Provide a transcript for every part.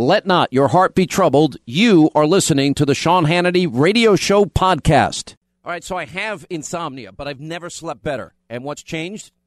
Let not your heart be troubled. You are listening to the Sean Hannity Radio Show podcast. All right, so I have insomnia, but I've never slept better. And what's changed?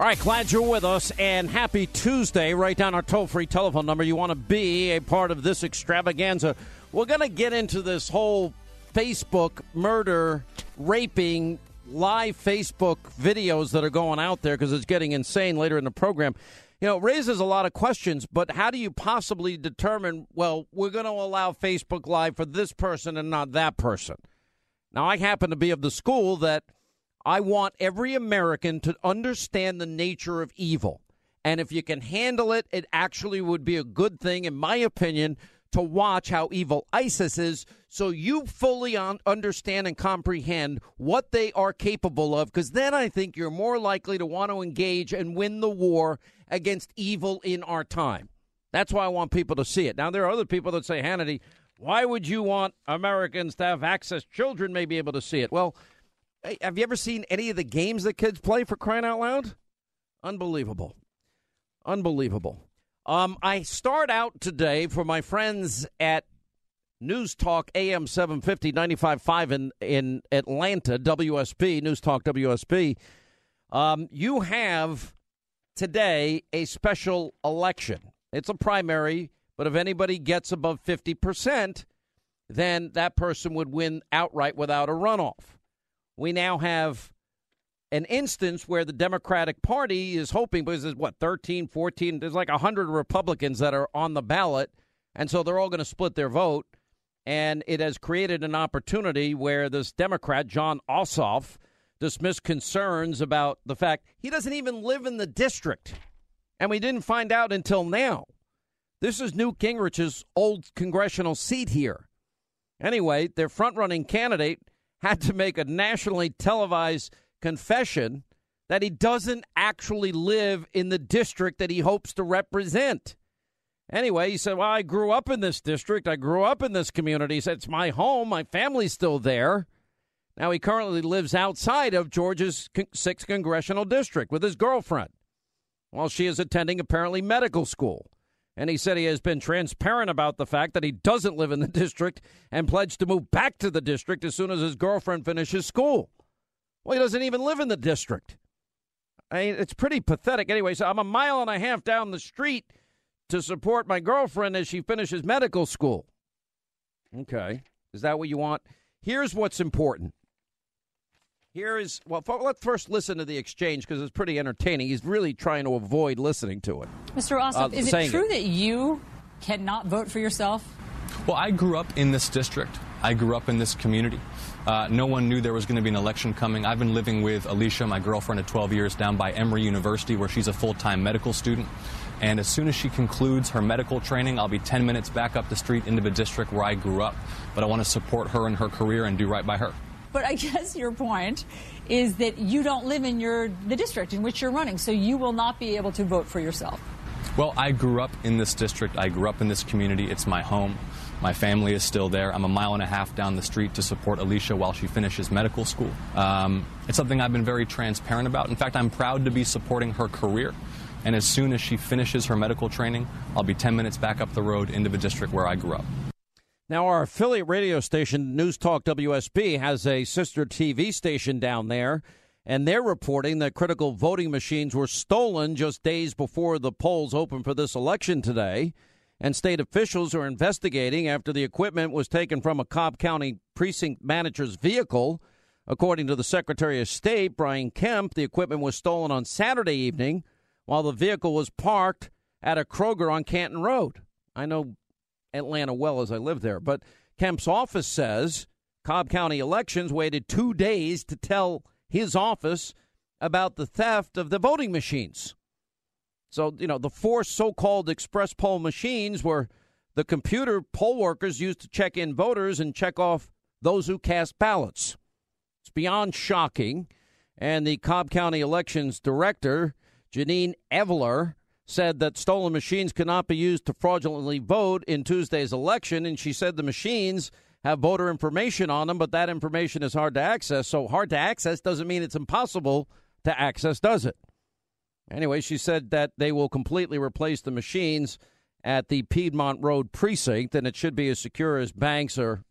All right, glad you're with us, and happy Tuesday. Write down our toll free telephone number. You want to be a part of this extravaganza. We're going to get into this whole Facebook murder, raping, live Facebook videos that are going out there because it's getting insane later in the program. You know, it raises a lot of questions, but how do you possibly determine, well, we're going to allow Facebook Live for this person and not that person? Now, I happen to be of the school that I want every American to understand the nature of evil. And if you can handle it, it actually would be a good thing, in my opinion, to watch how evil ISIS is so you fully understand and comprehend what they are capable of. Because then I think you're more likely to want to engage and win the war against evil in our time. That's why I want people to see it. Now, there are other people that say, Hannity, why would you want Americans to have access? Children may be able to see it. Well, Hey, have you ever seen any of the games that kids play for crying out loud? Unbelievable. Unbelievable. Um, I start out today for my friends at News Talk AM 750 95.5 in, in Atlanta, WSB, News Talk WSB. Um, you have today a special election. It's a primary, but if anybody gets above 50%, then that person would win outright without a runoff we now have an instance where the Democratic Party is hoping, because there's what, 13, 14, there's like 100 Republicans that are on the ballot. And so they're all going to split their vote. And it has created an opportunity where this Democrat, Jon Ossoff, dismissed concerns about the fact he doesn't even live in the district. And we didn't find out until now. This is Newt Gingrich's old congressional seat here. Anyway, their front running candidate had to make a nationally televised confession that he doesn't actually live in the district that he hopes to represent. Anyway, he said, Well, I grew up in this district. I grew up in this community. He said, It's my home. My family's still there. Now, he currently lives outside of Georgia's 6th congressional district with his girlfriend while she is attending apparently medical school. And he said he has been transparent about the fact that he doesn't live in the district and pledged to move back to the district as soon as his girlfriend finishes school. Well, he doesn't even live in the district. I mean, it's pretty pathetic. Anyway, so I'm a mile and a half down the street to support my girlfriend as she finishes medical school. Okay. Is that what you want? Here's what's important. Here is, well, let's first listen to the exchange because it's pretty entertaining. He's really trying to avoid listening to it. Mr. Ossoff, uh, is it true it. that you cannot vote for yourself? Well, I grew up in this district. I grew up in this community. Uh, no one knew there was going to be an election coming. I've been living with Alicia, my girlfriend, of 12 years down by Emory University, where she's a full time medical student. And as soon as she concludes her medical training, I'll be 10 minutes back up the street into the district where I grew up. But I want to support her in her career and do right by her. But I guess your point is that you don't live in your the district in which you're running, so you will not be able to vote for yourself. Well, I grew up in this district. I grew up in this community. It's my home. My family is still there. I'm a mile and a half down the street to support Alicia while she finishes medical school. Um, it's something I've been very transparent about. In fact, I'm proud to be supporting her career. And as soon as she finishes her medical training, I'll be 10 minutes back up the road into the district where I grew up. Now, our affiliate radio station, News Talk WSB, has a sister TV station down there, and they're reporting that critical voting machines were stolen just days before the polls opened for this election today. And state officials are investigating after the equipment was taken from a Cobb County precinct manager's vehicle. According to the Secretary of State, Brian Kemp, the equipment was stolen on Saturday evening while the vehicle was parked at a Kroger on Canton Road. I know Atlanta well as I live there, but Kemp's office says Cobb County Elections waited two days to tell his office about the theft of the voting machines. So, you know, the four so called express poll machines were the computer poll workers used to check in voters and check off those who cast ballots. It's beyond shocking. And the Cobb County Elections Director Janine Eveler said that stolen machines cannot be used to fraudulently vote in Tuesday's election. And she said the machines have voter information on them, but that information is hard to access. So, hard to access doesn't mean it's impossible to access, does it? Anyway, she said that they will completely replace the machines at the Piedmont Road precinct, and it should be as secure as banks or,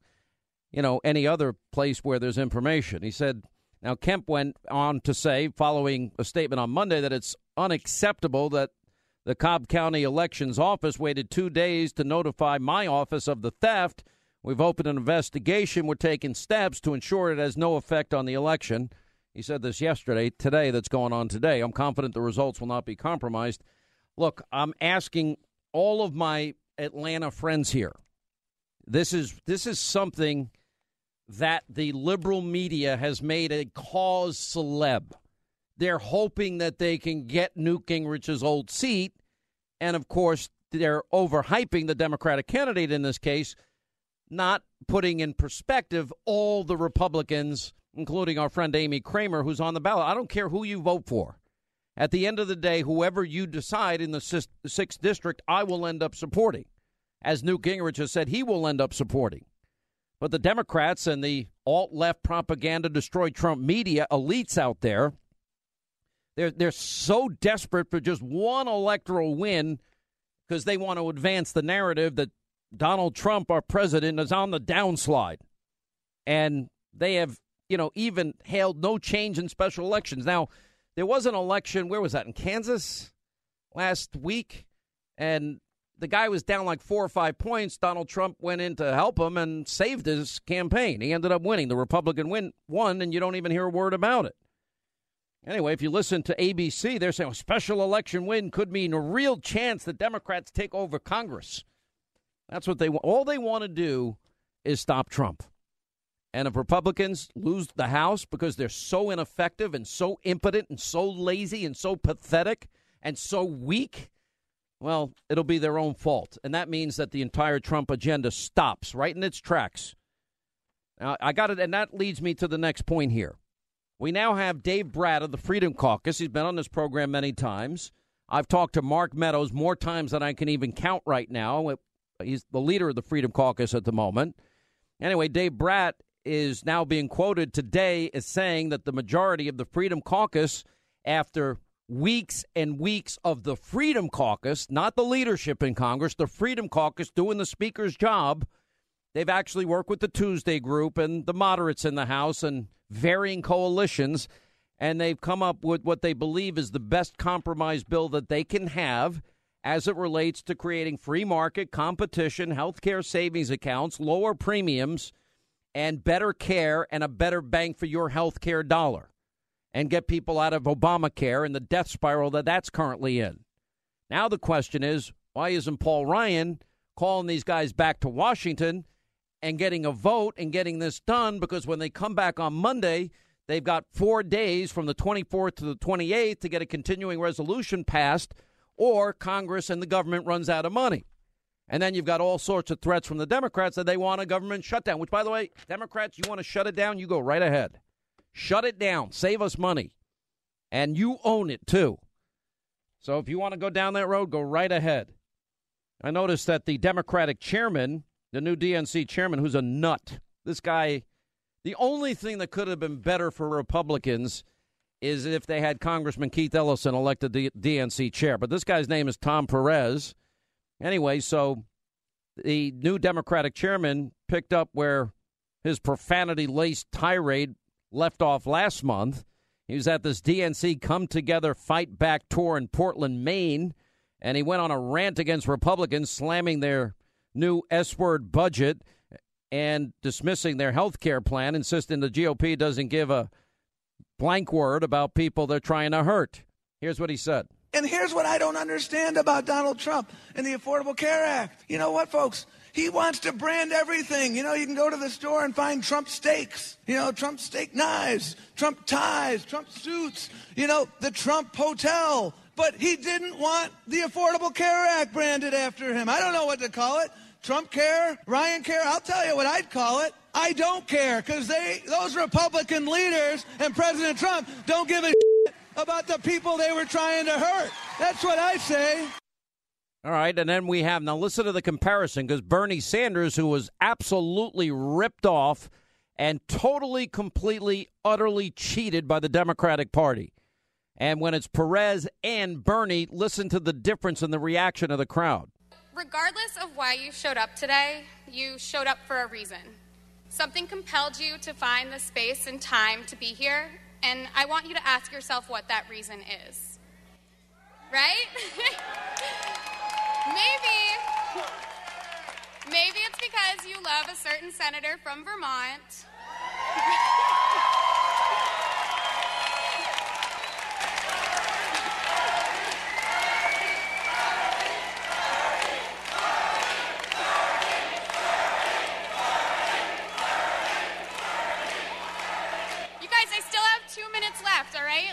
you know, any other place where there's information. He said now, Kemp went on to say, following a statement on Monday, that it's unacceptable that the Cobb County Elections Office waited two days to notify my office of the theft. We've opened an investigation. We're taking steps to ensure it has no effect on the election. He said this yesterday, today, that's going on today. I'm confident the results will not be compromised. Look, I'm asking all of my Atlanta friends here. This is this is something that the liberal media has made a cause celeb. They're hoping that they can get Newt Gingrich's old seat. And of course, they're overhyping the Democratic candidate in this case, not putting in perspective all the Republicans, including our friend Amy Kramer, who's on the ballot. I don't care who you vote for. At the end of the day, whoever you decide in the sixth district, I will end up supporting. As Newt Gingrich has said, he will end up supporting. But the Democrats and the alt left propaganda destroy Trump media elites out there, they're, they're so desperate for just one electoral win because they want to advance the narrative that Donald Trump, our president, is on the downslide. And they have, you know, even hailed no change in special elections. Now, there was an election, where was that, in Kansas last week? And the guy was down like four or five points. Donald Trump went in to help him and saved his campaign. He ended up winning. The Republican win won, and you don't even hear a word about it. Anyway, if you listen to ABC, they're saying a special election win could mean a real chance that Democrats take over Congress. That's what they want. All they want to do is stop Trump. And if Republicans lose the House because they're so ineffective and so impotent and so lazy and so pathetic and so weak, well, it'll be their own fault. And that means that the entire Trump agenda stops right in its tracks. Now, I got it, and that leads me to the next point here. We now have Dave Brat of the Freedom Caucus. He's been on this program many times. I've talked to Mark Meadows more times than I can even count right now. He's the leader of the Freedom Caucus at the moment. Anyway, Dave Brat is now being quoted today as saying that the majority of the Freedom Caucus, after weeks and weeks of the Freedom Caucus, not the leadership in Congress, the Freedom Caucus doing the Speaker's job, they've actually worked with the Tuesday Group and the moderates in the House and varying coalitions, and they've come up with what they believe is the best compromise bill that they can have as it relates to creating free market competition, healthcare savings accounts, lower premiums, and better care and a better bang for your healthcare dollar, and get people out of Obamacare and the death spiral that that's currently in. Now the question is, why isn't Paul Ryan calling these guys back to Washington and getting a vote and getting this done? Because when they come back on Monday, they've got four days from the 24th to the 28th to get a continuing resolution passed or Congress and the government runs out of money. And then you've got all sorts of threats from the Democrats that they want a government shutdown, which, by the way, Democrats, you want to shut it down, you go right ahead. Shut it down. Save us money. And you own it, too. So if you want to go down that road, go right ahead. I noticed that the Democratic chairman, the new DNC chairman, who's a nut, this guy, the only thing that could have been better for Republicans is if they had Congressman Keith Ellison elected the DNC chair. But this guy's name is Tom Perez. Anyway, so the new Democratic chairman picked up where his profanity laced tirade left off last month. He was at this DNC Come Together Fight Back tour in Portland, Maine, and he went on a rant against Republicans, slamming their new S word budget and dismissing their health care plan, insisting the GOP doesn't give a blank word about people they're trying to hurt. Here's what he said. And here's what I don't understand about Donald Trump and the Affordable Care Act. You know what, folks? He wants to brand everything. You know, you can go to the store and find Trump steaks, you know, Trump steak knives, Trump ties, Trump suits, you know, the Trump hotel. But he didn't want the Affordable Care Act branded after him. I don't know what to call it. Trump care, Ryan care. I'll tell you what I'd call it. I don't care because they, those Republican leaders and President Trump don't give a shit about the people they were trying to hurt. That's what I say. All right, and then we have now listen to the comparison because Bernie Sanders, who was absolutely ripped off and totally, completely, utterly cheated by the Democratic Party. And when it's Perez and Bernie, listen to the difference in the reaction of the crowd. Regardless of why you showed up today, you showed up for a reason. Something compelled you to find the space and time to be here, and I want you to ask yourself what that reason is. Right? maybe maybe it's because you love a certain senator from Vermont.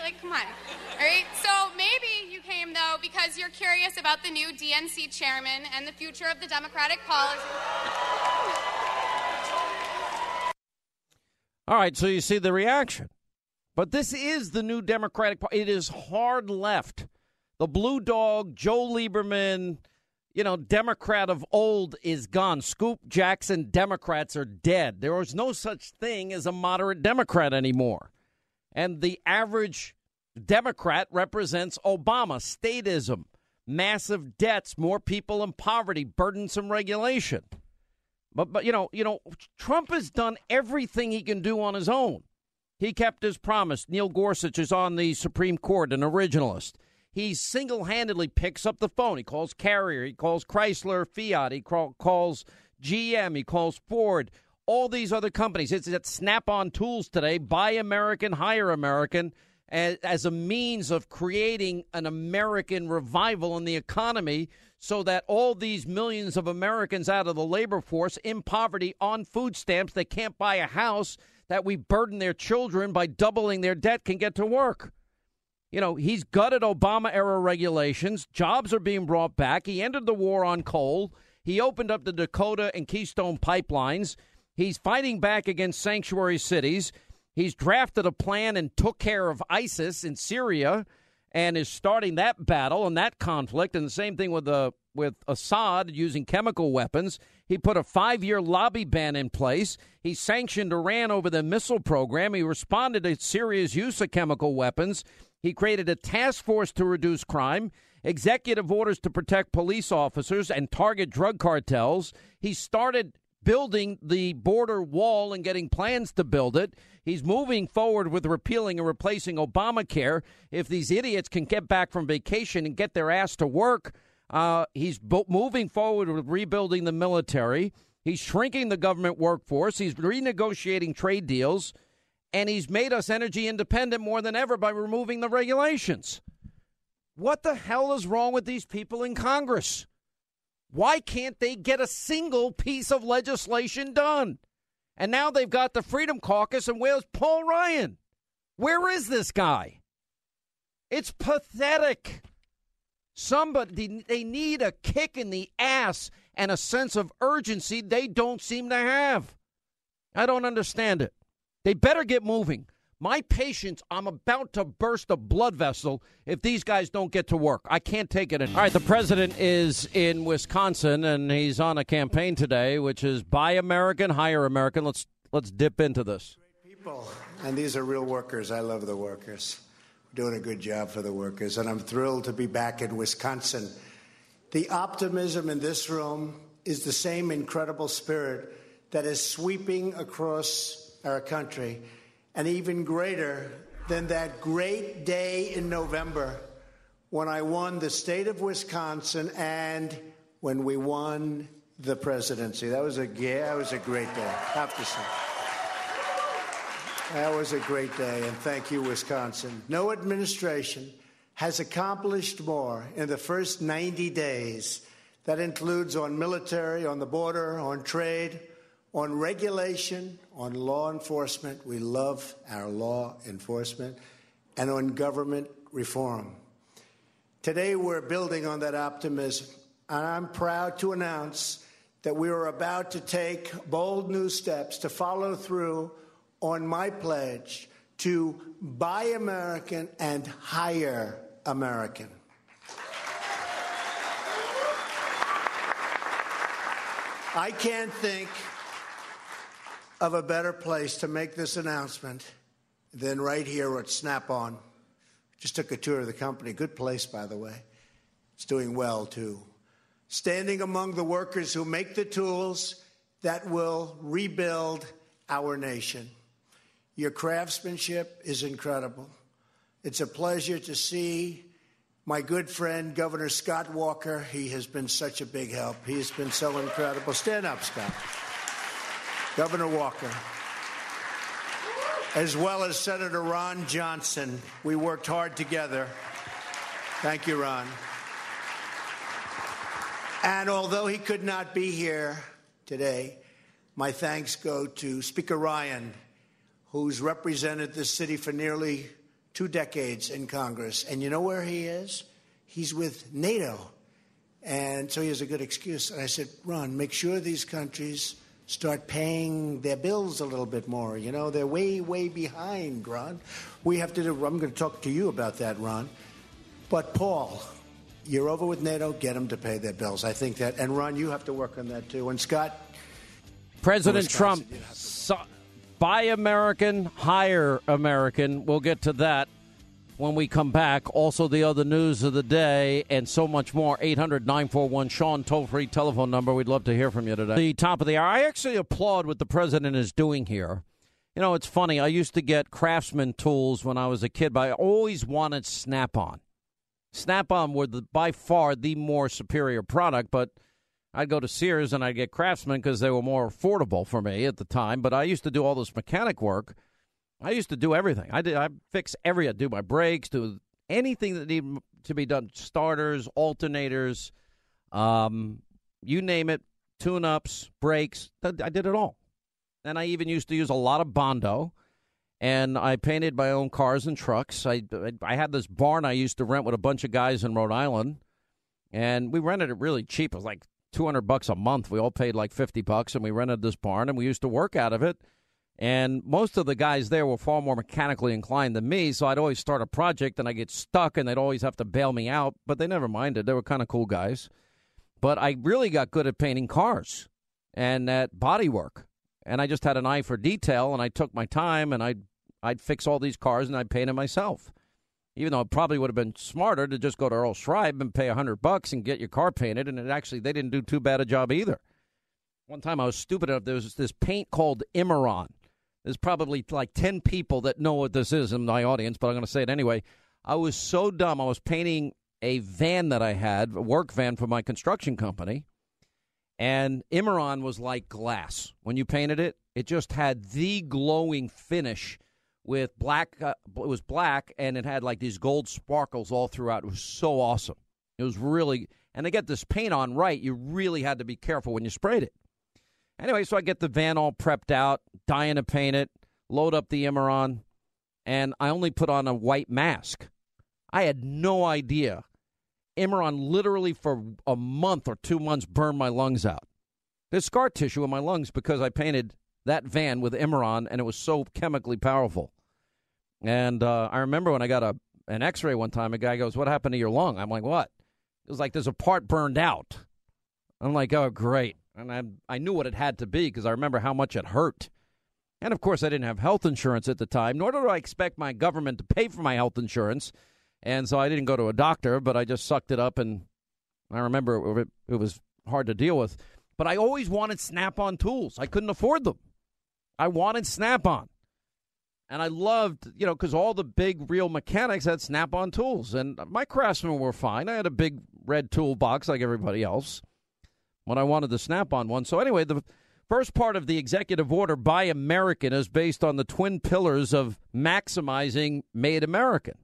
Like, come on. All right? So maybe you came, though, because you're curious about the new DNC chairman and the future of the Democratic policy. All right, so you see the reaction. But this is the new Democratic Party. It is hard left. The blue dog, Joe Lieberman, you know, Democrat of old is gone. Scoop Jackson Democrats are dead. There is no such thing as a moderate Democrat anymore. And the average Democrat represents Obama, statism, massive debts, more people in poverty, burdensome regulation. But but you know, you know, Trump has done everything he can do on his own. He kept his promise. Neil Gorsuch is on the Supreme Court, an originalist. He single handedly picks up the phone. He calls Carrier, he calls Chrysler, Fiat, he call, calls GM, he calls Ford, all these other companies. It's at Snap on Tools today. Buy American, hire American as, as a means of creating an American revival in the economy so that all these millions of Americans out of the labor force in poverty on food stamps that can't buy a house that we burden their children by doubling their debt can get to work. You know, he's gutted Obama era regulations. Jobs are being brought back. He ended the war on coal. He opened up the Dakota and Keystone pipelines. He's fighting back against sanctuary cities. He's drafted a plan and took care of ISIS in Syria and is starting that battle and that conflict. And the same thing with the with Assad using chemical weapons. He put a five year lobby ban in place. He sanctioned Iran over the missile program. He responded to Syria's use of chemical weapons. He created a task force to reduce crime, executive orders to protect police officers and target drug cartels. He started building the border wall and getting plans to build it. He's moving forward with repealing and replacing Obamacare. If these idiots can get back from vacation and get their ass to work, uh, he's bo- moving forward with rebuilding the military. He's shrinking the government workforce. He's renegotiating trade deals. And he's made us energy independent more than ever by removing the regulations. What the hell is wrong with these people in Congress? Why can't they get a single piece of legislation done? And now they've got the Freedom Caucus, and where's Paul Ryan? Where is this guy? It's pathetic. Somebody, they need a kick in the ass and a sense of urgency they don't seem to have. I don't understand it. They better get moving. My patience, I'm about to burst a blood vessel if these guys don't get to work. I can't take it anymore. All right, the president is in Wisconsin and he's on a campaign today, which is Buy American, Hire American. Let's let's dip into this. People, and these are real workers. I love the workers doing a good job for the workers, and I'm thrilled to be back in Wisconsin. The optimism in this room is the same incredible spirit that is sweeping across our country, and even greater than that great day in November when I won the state of Wisconsin and when we won the presidency. That was a yeah, that was a great day. I have to say. That was a great day, and thank you, Wisconsin. No administration has accomplished more in the first 90 days. That includes on military, on the border, on trade, on regulation, on law enforcement. We love our law enforcement, and on government reform. Today, we're building on that optimism, and I'm proud to announce that we are about to take bold new steps to follow through on my pledge to buy American and hire American. I can't think of a better place to make this announcement than right here at Snap On. Just took a tour of the company. Good place, by the way. It's doing well, too. Standing among the workers who make the tools that will rebuild our nation. Your craftsmanship is incredible. It's a pleasure to see my good friend, Governor Scott Walker. He has been such a big help. He has been so incredible. Stand up, Scott. Governor Walker. As well as Senator Ron Johnson. We worked hard together. Thank you, Ron. And although he could not be here today, my thanks go to Speaker Ryan who's represented this city for nearly two decades in Congress. And you know where he is? He's with NATO. And so he has a good excuse. And I said, Ron, make sure these countries start paying their bills a little bit more. You know, they're way, way behind, Ron. We have to do, I'm going to talk to you about that, Ron. But Paul, you're over with NATO, get them to pay their bills. I think that, and Ron, you have to work on that too. And Scott, President Trump buy American, hire American. We'll get to that when we come back. Also, the other news of the day and so much more. 800 941 Sean, toll free telephone number. We'd love to hear from you today. The top of the hour. I actually applaud what the president is doing here. You know, it's funny. I used to get craftsman tools when I was a kid, but I always wanted Snap on. Snap on were the, by far the more superior product, but I'd go to Sears and I'd get Craftsman because they were more affordable for me at the time. But I used to do all this mechanic work. I used to do everything. I did. I fix every. I do my brakes, do anything that needed to be done. Starters, alternators, um, you name it. Tune-ups, brakes. I did it all. And I even used to use a lot of Bondo. And I painted my own cars and trucks. I, I had this barn I used to rent with a bunch of guys in Rhode Island and we rented it really cheap. It was like 200 bucks a month. We all paid like 50 bucks and we rented this barn and we used to work out of it. And most of the guys there were far more mechanically inclined than me, so I'd always start a project and I get stuck and they'd always have to bail me out, but they never minded. They were kind of cool guys. But I really got good at painting cars and at body work. And I just had an eye for detail and I took my time and I'd I'd fix all these cars and I'd paint them myself. Even though it probably would have been smarter to just go to Earl Scheib and pay a hundred bucks and get your car painted, and it actually they didn't do too bad a job either. One time I was stupid enough. There was this paint called Imron. There's probably like ten people that know what this is in my audience, but I'm going to say it anyway. I was so dumb. I was painting a van that I had, a work van for my construction company, and Imron was like glass. When you painted it, it just had the glowing finish with black. Uh, it was black, and it had like these gold sparkles all throughout. It was so awesome. It was really, and to get this paint on right, you really had to be careful when you sprayed it. Anyway, so I get the van all prepped out, dying to paint it, load up the Imron, and I only put on a white mask. I had no idea. Imron literally for a month or two months burned my lungs out. There's scar tissue in my lungs because I painted that van with Imron, and it was so chemically powerful. And uh, I remember when I got a an X-ray one time, a guy goes, "What happened to your lung?" I'm like, "What?" It was like there's a part burned out. I'm like, "Oh, great!" And I I knew what it had to be because I remember how much it hurt. And of course, I didn't have health insurance at the time, nor did I expect my government to pay for my health insurance. And so I didn't go to a doctor, but I just sucked it up. And I remember it, it was hard to deal with. But I always wanted snap on tools, I couldn't afford them. I wanted snap on. And I loved, you know, because all the big real mechanics had snap on tools. And my craftsmen were fine. I had a big red toolbox like everybody else when I wanted the snap on one. So, anyway, the first part of the executive order Buy American is based on the twin pillars of maximizing Made American.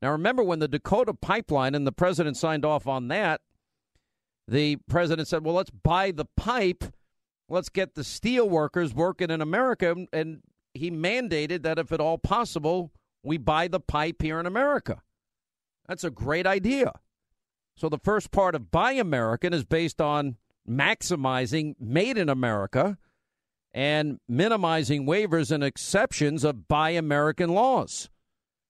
Now, remember when the Dakota pipeline and the president signed off on that, the president said, well, let's buy the pipe. Let's get the steel workers working in America. And he mandated that if at all possible, we buy the pipe here in America. That's a great idea. So the first part of Buy American is based on maximizing Made in America and minimizing waivers and exceptions of Buy American laws.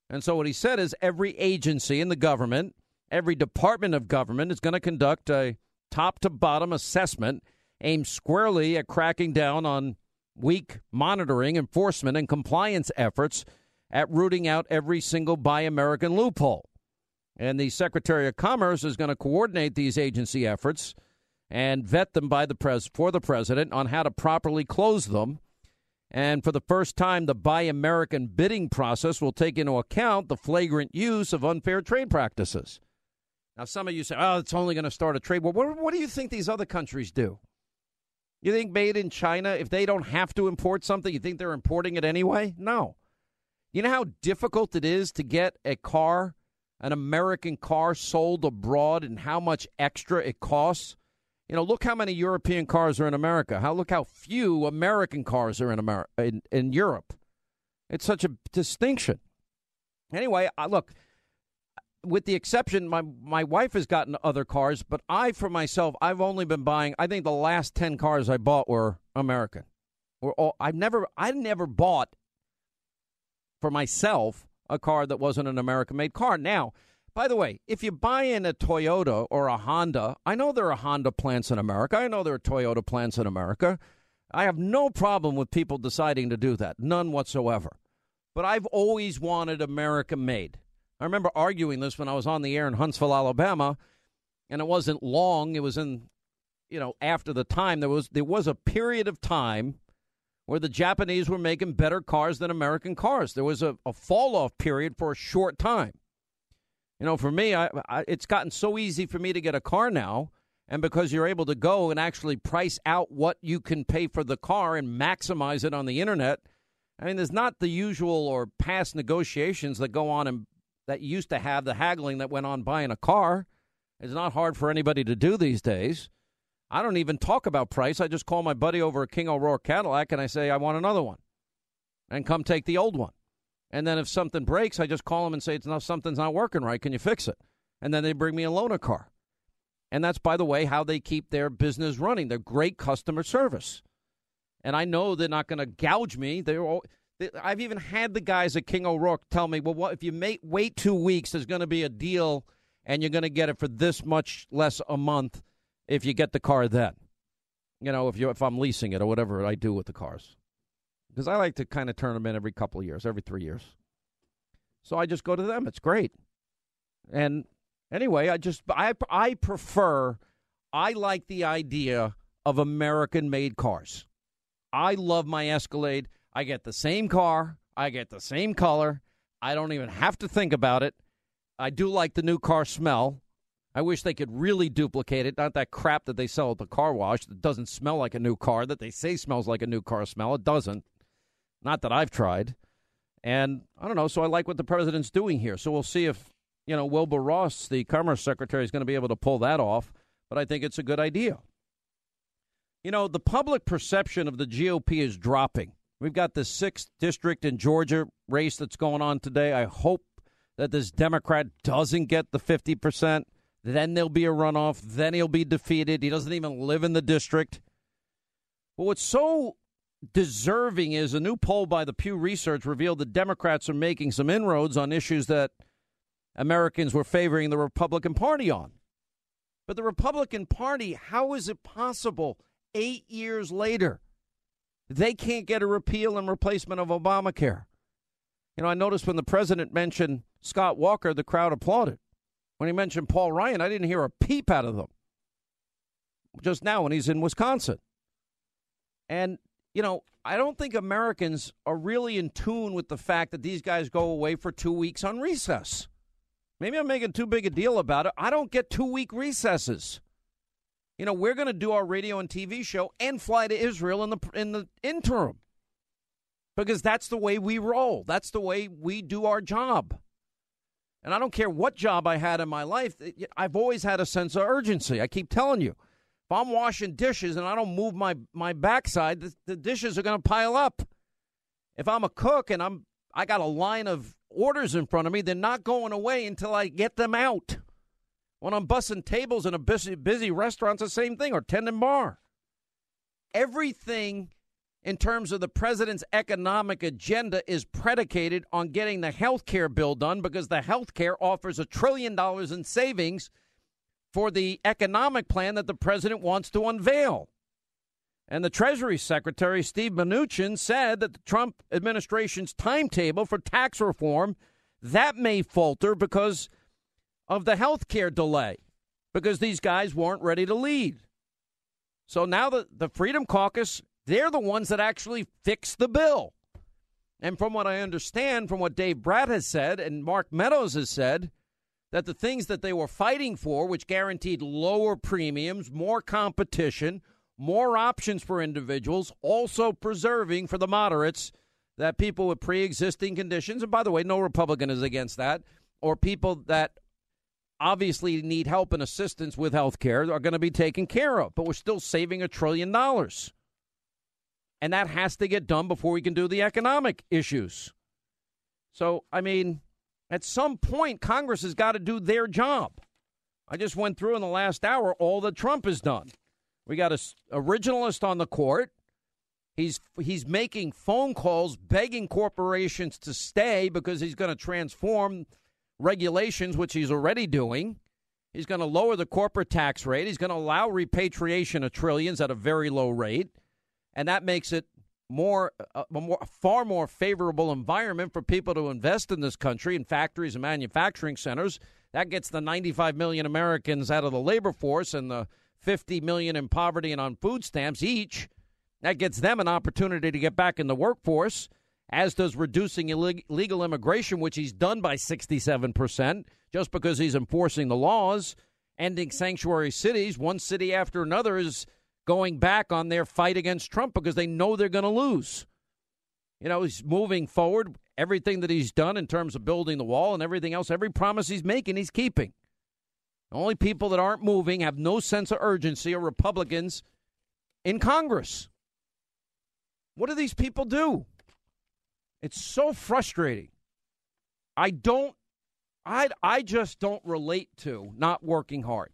And so what he said is every agency in the government, every department of government is going to conduct a top to bottom assessment aimed squarely at cracking down on weak monitoring, enforcement, and compliance efforts at rooting out every single Buy American loophole. And the Secretary of Commerce is going to coordinate these agency efforts and vet them by the pres- for the president on how to properly close them and for the first time, the Buy American bidding process will take into account the flagrant use of unfair trade practices. Now, some of you say, oh, it's only going to start a trade war. What, what do you think these other countries do? You think made in China, if they don't have to import something, you think they're importing it anyway? No. You know how difficult it is to get a car, an American car, sold abroad and how much extra it costs? You know, look how many European cars are in America. How look how few American cars are in America in, in Europe. It's such a distinction. Anyway, I, look, with the exception, my my wife has gotten other cars, but I, for myself, I've only been buying. I think the last ten cars I bought were American. Were all, I've never I never bought for myself a car that wasn't an American made car. Now by the way, if you buy in a Toyota or a Honda, I know there are Honda plants in America. I know there are Toyota plants in America. I have no problem with people deciding to do that, none whatsoever. But I've always wanted America made. I remember arguing this when I was on the air in Huntsville, Alabama, and it wasn't long. It was in, you know, after the time there was there was a period of time where the Japanese were making better cars than American cars. There was a, a fall off period for a short time. You know, for me, I, I, it's gotten so easy for me to get a car now. And because you're able to go and actually price out what you can pay for the car and maximize it on the internet, I mean, there's not the usual or past negotiations that go on and that used to have the haggling that went on buying a car. It's not hard for anybody to do these days. I don't even talk about price. I just call my buddy over at King O'Rourke Cadillac and I say, I want another one. And come take the old one. And then if something breaks, I just call them and say, it's not, something's not working right. Can you fix it? And then they bring me a loaner car. And that's, by the way, how they keep their business running. They're great customer service. And I know they're not going to gouge me. They're all, they, I've even had the guys at King O'Rourke tell me, well, what, if you make, wait two weeks, there's going to be a deal and you're going to get it for this much less a month if you get the car then. You know, if you if I'm leasing it or whatever I do with the cars, because I like to kind of turn them in every couple of years, every three years. So I just go to them. It's great. And anyway, I just I I prefer I like the idea of American made cars. I love my Escalade. I get the same car, I get the same color. I don't even have to think about it. I do like the new car smell. I wish they could really duplicate it, not that crap that they sell at the car wash that doesn't smell like a new car that they say smells like a new car smell. It doesn't. Not that I've tried. And I don't know, so I like what the president's doing here. So we'll see if, you know, Wilbur Ross, the Commerce Secretary, is going to be able to pull that off. But I think it's a good idea. You know, the public perception of the GOP is dropping. We've got the sixth district in Georgia race that's going on today. I hope that this Democrat doesn't get the 50%. Then there'll be a runoff. Then he'll be defeated. He doesn't even live in the district. But what's so deserving is a new poll by the Pew Research revealed that Democrats are making some inroads on issues that Americans were favoring the Republican Party on. But the Republican Party, how is it possible eight years later they can't get a repeal and replacement of Obamacare? You know, I noticed when the president mentioned Scott Walker, the crowd applauded. When he mentioned Paul Ryan, I didn't hear a peep out of them. Just now when he's in Wisconsin. And you know, I don't think Americans are really in tune with the fact that these guys go away for two weeks on recess. Maybe I'm making too big a deal about it. I don't get two week recesses. You know, we're going to do our radio and TV show and fly to Israel in the in the interim because that's the way we roll. That's the way we do our job. And I don't care what job I had in my life, I've always had a sense of urgency. I keep telling you. If I'm washing dishes and I don't move my, my backside, the, the dishes are going to pile up. If I'm a cook and I'm I got a line of orders in front of me, they're not going away until I get them out. When I'm bussing tables in a busy busy restaurant, it's the same thing, or tending bar. Everything in terms of the president's economic agenda is predicated on getting the health care bill done because the health care offers a trillion dollars in savings for the economic plan that the president wants to unveil. And the Treasury Secretary, Steve Mnuchin, said that the Trump administration's timetable for tax reform that may falter because of the health care delay, because these guys weren't ready to lead. So now the, the Freedom Caucus, they're the ones that actually fix the bill. And from what I understand, from what Dave Brat has said and Mark Meadows has said, that the things that they were fighting for, which guaranteed lower premiums, more competition, more options for individuals, also preserving for the moderates that people with pre existing conditions, and by the way, no Republican is against that, or people that obviously need help and assistance with health care are going to be taken care of. But we're still saving a trillion dollars. And that has to get done before we can do the economic issues. So, I mean, at some point, Congress has got to do their job. I just went through in the last hour all that Trump has done. We got a originalist on the court. He's he's making phone calls begging corporations to stay because he's going to transform regulations, which he's already doing. He's going to lower the corporate tax rate. He's going to allow repatriation of trillions at a very low rate, and that makes it more, uh, a more, far more favorable environment for people to invest in this country in factories and manufacturing centers. That gets the 95 million Americans out of the labor force and the 50 million in poverty and on food stamps each. That gets them an opportunity to get back in the workforce, as does reducing illegal immigration, which he's done by 67%, just because he's enforcing the laws, ending sanctuary cities. One city after another is going back on their fight against Trump because they know they're going to lose. You know, he's moving forward. Everything that he's done in terms of building the wall and everything else, every promise he's making, he's keeping. The only people that aren't moving, have no sense of urgency, are Republicans in Congress. What do these people do? It's so frustrating. I don't, I, I just don't relate to not working hard.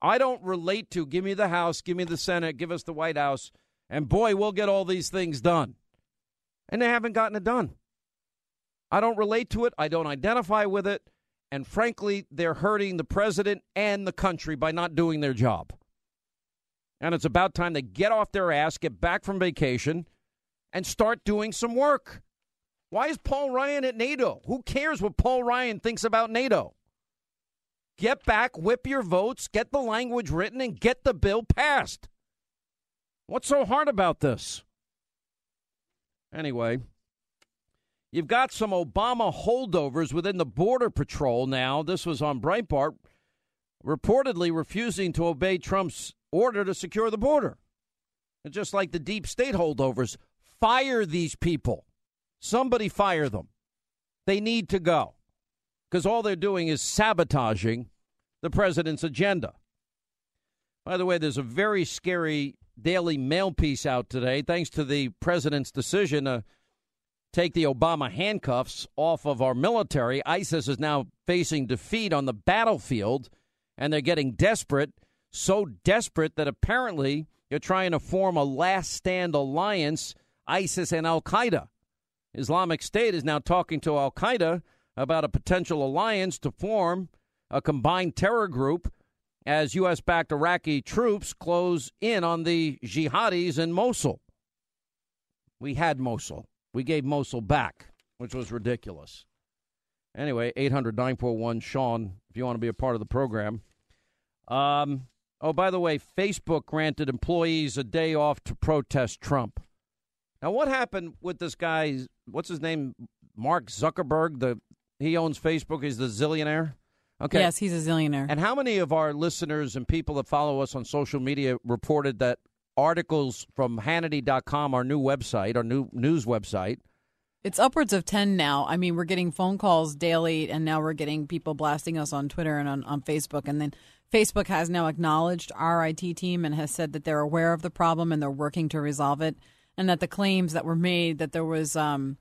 I don't relate to give me the House, give me the Senate, give us the White House, and boy, we'll get all these things done. And they haven't gotten it done. I don't relate to it. I don't identify with it. And frankly, they're hurting the president and the country by not doing their job. And it's about time they get off their ass, get back from vacation, and start doing some work. Why is Paul Ryan at NATO? Who cares what Paul Ryan thinks about NATO? Get back, whip your votes, get the language written, and get the bill passed. What's so hard about this? Anyway, you've got some Obama holdovers within the Border Patrol now. This was on Breitbart, reportedly refusing to obey Trump's order to secure the border. And just like the deep state holdovers, fire these people. Somebody fire them. They need to go because all they're doing is sabotaging the president's agenda. By the way, there's a very scary Daily Mail piece out today, thanks to the president's decision to take the Obama handcuffs off of our military. ISIS is now facing defeat on the battlefield, and they're getting desperate, so desperate that apparently they're trying to form a last stand alliance, ISIS and Al Qaeda. Islamic State is now talking to Al Qaeda about a potential alliance to form a combined terror group as U.S. backed Iraqi troops close in on the jihadis in Mosul. We had Mosul. We gave Mosul back, which was ridiculous. Anyway, 800 941 Sean, if you want to be a part of the program. Um, oh, by the way, Facebook granted employees a day off to protest Trump. Now, what happened with this guy? What's his name? Mark Zuckerberg. The he owns Facebook. He's the zillionaire. Okay. Yes, he's a zillionaire. And how many of our listeners and people that follow us on social media reported that articles from Hannity.com, our new website, our new news website, it's upwards of 10 now. I mean, we're getting phone calls daily, and now we're getting people blasting us on Twitter and on, on Facebook. And then Facebook has now acknowledged our IT team and has said that they're aware of the problem and they're working to resolve it. And that the claims that were made that there was um,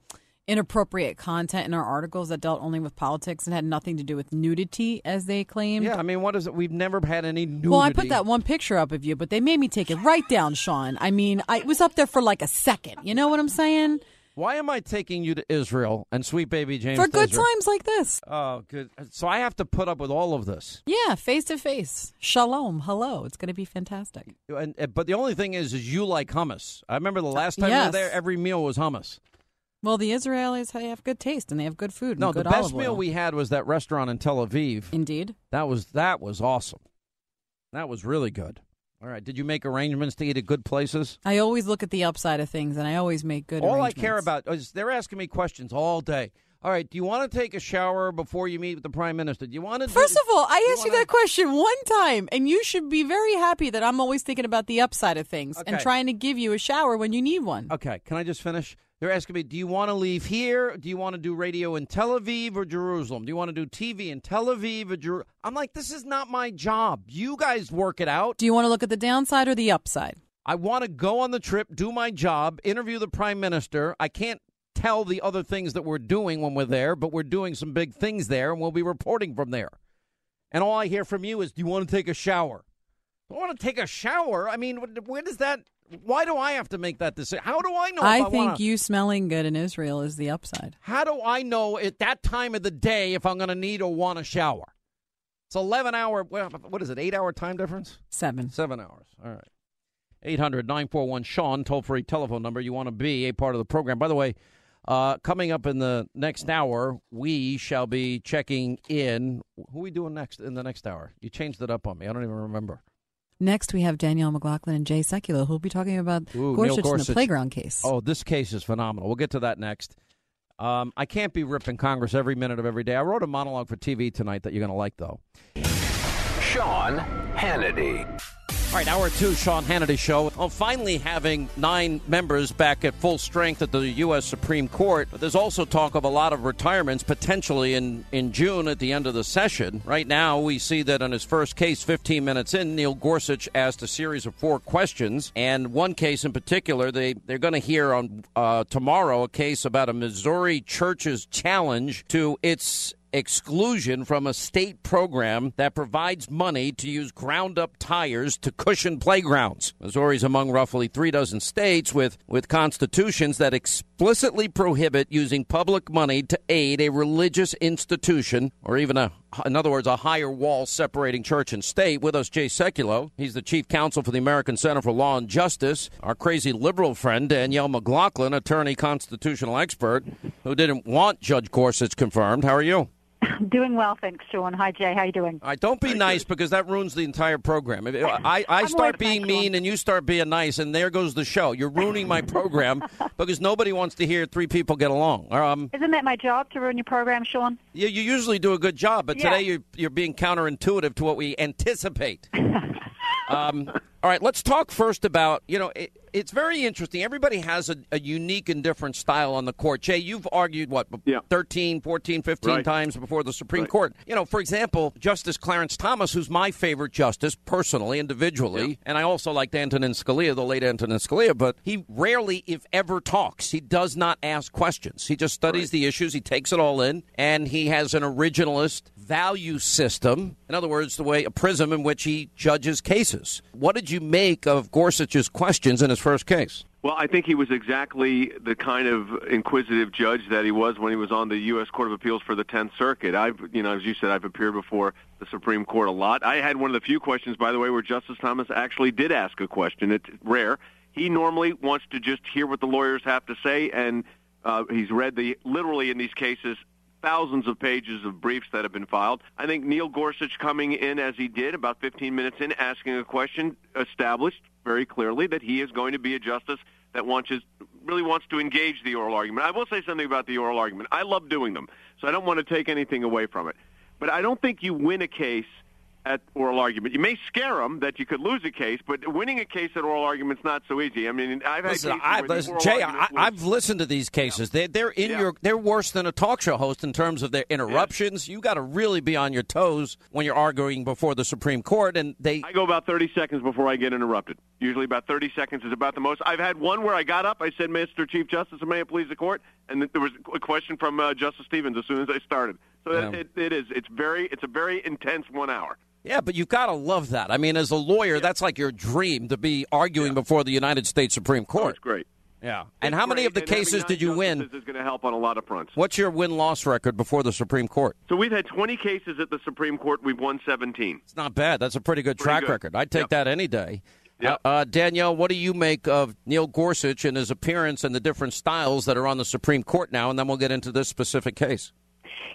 inappropriate content in our articles that dealt only with politics and had nothing to do with nudity, as they claimed. Yeah, I mean, what is it? We've never had any nudity. Well, I put that one picture up of you, but they made me take it right down, Sean. I mean, I was up there for like a second. You know what I'm saying? Why am I taking you to Israel and sweet baby James for good Israel? times like this? Oh, good. So I have to put up with all of this. Yeah, face to face. Shalom. Hello. It's going to be fantastic. And, but the only thing is, is you like hummus. I remember the last time yes. we were there, every meal was hummus. Well, the Israelis have good taste and they have good food. No, the best meal we had was that restaurant in Tel Aviv. Indeed, that was that was awesome. That was really good. All right, did you make arrangements to eat at good places? I always look at the upside of things, and I always make good. All I care about is they're asking me questions all day. All right, do you want to take a shower before you meet with the prime minister? Do you want to? First do, of all, I asked you, wanna... that question one time, and you should be very happy that I'm always thinking about the upside of things okay. and trying to give you a shower when you need one. Okay, can I just finish? They're asking me, do you want to leave here? Do you want to do radio in Tel Aviv or Jerusalem? Do you want to do TV in Tel Aviv or Jerusalem? I'm like, this is not my job. You guys work it out. Do you want to look at the downside or the upside? I want to go on the trip, do my job, interview the prime minister. I can't tell the other things that we're doing when we're there, but we're doing some big things there, and we'll be reporting from there. And all I hear from you is, do you want to take a shower? I want to take a shower. I mean, where does that why do I have to make that decision? How do I know? I, I think wanna, you smelling good in Israel is the upside. How do I know at that time of the day if I'm going to need or want a shower? It's 11 hour, what is it, eight hour time difference? Seven. Seven hours. All right. 800 941 Sean, toll free telephone number. You want to be a part of the program. By the way, uh, coming up in the next hour, we shall be checking in. Who are we doing next in the next hour? You changed it up on me. I don't even remember. Next, we have Danielle McLaughlin and Jay Sekulow, who'll be talking about Ooh, Gorsuch, Gorsuch, and the playground case. Oh, this case is phenomenal. We'll get to that next. Um, I can't be ripping Congress every minute of every day. I wrote a monologue for TV tonight that you're going to like, though. Sean Hannity. All right, hour two, Sean Hannity Show. Well, finally having nine members back at full strength at the U.S. Supreme Court. But there's also talk of a lot of retirements potentially in, in June at the end of the session. Right now, we see that in his first case, 15 minutes in, Neil Gorsuch asked a series of four questions. And one case in particular, they, they're going to hear on uh, tomorrow a case about a Missouri church's challenge to its exclusion from a state program that provides money to use ground up tires to cushion playgrounds. Missouri is among roughly three dozen states with, with constitutions that explicitly prohibit using public money to aid a religious institution or even a in other words, a higher wall separating church and state. With us, Jay Sekulow. He's the chief counsel for the American Center for Law and Justice. Our crazy liberal friend, Danielle McLaughlin, attorney, constitutional expert, who didn't want Judge Gorsuch confirmed. How are you? Doing well, thanks, Sean. Hi, Jay. How you doing? All right, don't be nice because that ruins the entire program. If I, I start being mean and you start being nice, and there goes the show. You're ruining my program because nobody wants to hear three people get along. Um, Isn't that my job to ruin your program, Sean? You, you usually do a good job, but Yeah. today you're, you're being counterintuitive to what we anticipate. um, all right, let's talk first about, you know, it, it's very interesting. Everybody has a, a unique and different style on the court. Jay, you've argued, what, 13, 14, 15 Right. times before the Supreme Right. Court. You know, for example, Justice Clarence Thomas, who's my favorite justice personally, individually, and I also liked Antonin Scalia, the late Antonin Scalia, but he rarely, if ever, talks. He does not ask questions. He just studies the issues, he takes it all in, and he has an originalist value system. In other words, the way a prism in which he judges cases. What did you make of Gorsuch's questions in his first case? Well, I think he was exactly the kind of inquisitive judge that he was when he was on the U.S. Court of Appeals for the Tenth Circuit. I've, you know, as you said, I've appeared before the Supreme Court a lot. I had one of the few questions, by the way, where Justice Thomas actually did ask a question. It's rare. He normally wants to just hear what the lawyers have to say, and uh, he's read the literally in these cases thousands of pages of briefs that have been filed. I think Neil Gorsuch coming in as he did, about 15 minutes in, asking a question, established very clearly that he is going to be a justice that wants his, really wants to engage the oral argument. I will say something about the oral argument. I love doing them, so I don't want to take anything away from it. But I don't think you win a case at oral argument. You may scare them that you could lose a case, but winning a case at oral argument's not so easy. I mean, I've had Listen, I, listen, Jay, I, was, I've listened to these cases. They, they're in your. They're worse than a talk show host in terms of their interruptions. You got to really be on your toes when you're arguing before the Supreme Court, and they. I go about 30 seconds before I get interrupted. Usually about 30 seconds is about the most. I've had one where I got up, I said, Mr. Chief Justice, and may it please the court, and there was a question from uh, Justice Stevens as soon as I started. So Yeah. it, it is. It's very. It's a very intense one hour. Yeah, but you've got to love that. I mean, as a lawyer, that's like your dream to be arguing before the United States Supreme Court. It's great. Yeah. And how many of the And cases did you win? justices is going to help on a lot of fronts. What's your win loss record before the Supreme Court? So we've had 20 cases at the Supreme Court. We've won 17. It's not bad. That's a pretty good Pretty track good. record. I'd take Yep. that any day. Uh, uh, Danielle, what do you make of Neil Gorsuch and his appearance and the different styles that are on the Supreme Court now? And then we'll get into this specific case.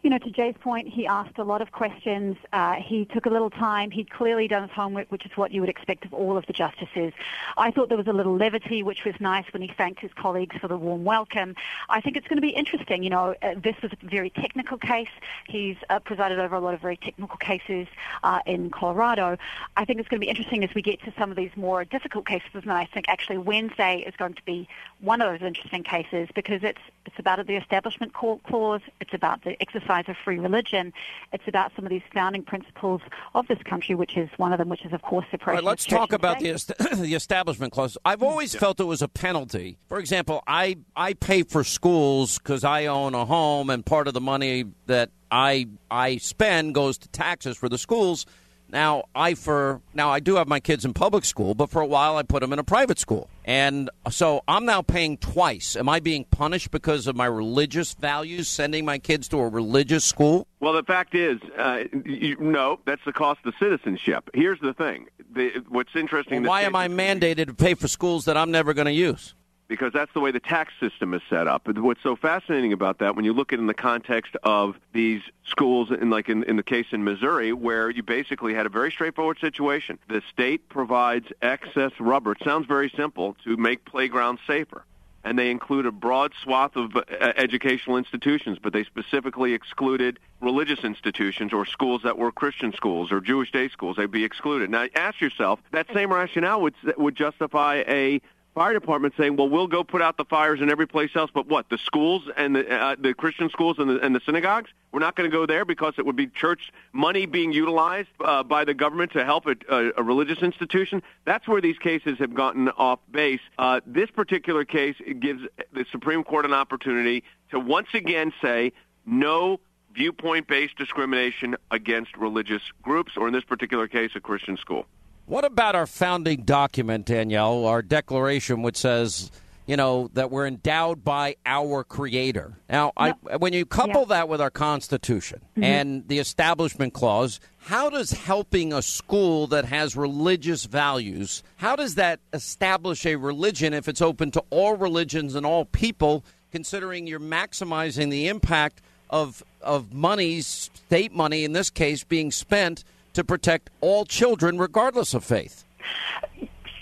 You know, to Jay's point, he asked a lot of questions. Uh, he took a little time. He'd clearly done his homework, which is what you would expect of all of the justices. I thought there was a little levity, which was nice when he thanked his colleagues for the warm welcome. I think it's going to be interesting. You know, uh, this was a very technical case. He's uh, presided over a lot of very technical cases uh, in Colorado. I think it's going to be interesting as we get to some of these more difficult cases, and I think actually Wednesday is going to be one of those interesting cases because it's it's about the Establishment Clause, it's about the exercise of free religion, it's about some of these founding principles of this country, which is one of them, which is of course All separation. right, let's of talk about the est- the establishment clause. I've always felt it was a penalty. For example, I I pay for schools because I own a home, and part of the money that I I spend goes to taxes for the schools. Now I for now I do have my kids in public school, but for a while I put them in a private school, and so I'm now paying twice. Am I being punished because of my religious values, sending my kids to a religious school? Well, the fact is, uh, you, no, that's the cost of citizenship. Here's the thing. The, what's interesting. Well, why am I mandated to pay for schools that I'm never going to use? Because that's the way the tax system is set up. What's so fascinating about that, when you look at it in the context of these schools, in like in, in the case in Missouri, where you basically had a very straightforward situation. The state provides excess rubber. It sounds very simple to make playgrounds safer. And they include a broad swath of uh, educational institutions, but they specifically excluded religious institutions or schools that were Christian schools or Jewish day schools. They'd be excluded. Now, ask yourself, that same rationale would would justify a fire department saying, "Well, we'll go put out the fires in every place else, but what? The schools and the uh, the Christian schools and the, and the synagogues? We're not going to go there because it would be church money being utilized uh, by the government to help a, a, a religious institution." That's where these cases have gotten off base. Uh, this particular case gives the Supreme Court an opportunity to once again say no viewpoint-based discrimination against religious groups, or in this particular case, a Christian school. What about our founding document, Danielle, our declaration, which says, you know, that we're endowed by our Creator? Now, I, when you couple Yeah. that with our Constitution Mhm. and the Establishment Clause, how does helping a school that has religious values, how does that establish a religion if it's open to all religions and all people, considering you're maximizing the impact of of monies, state money in this case, being spent to protect all children regardless of faith?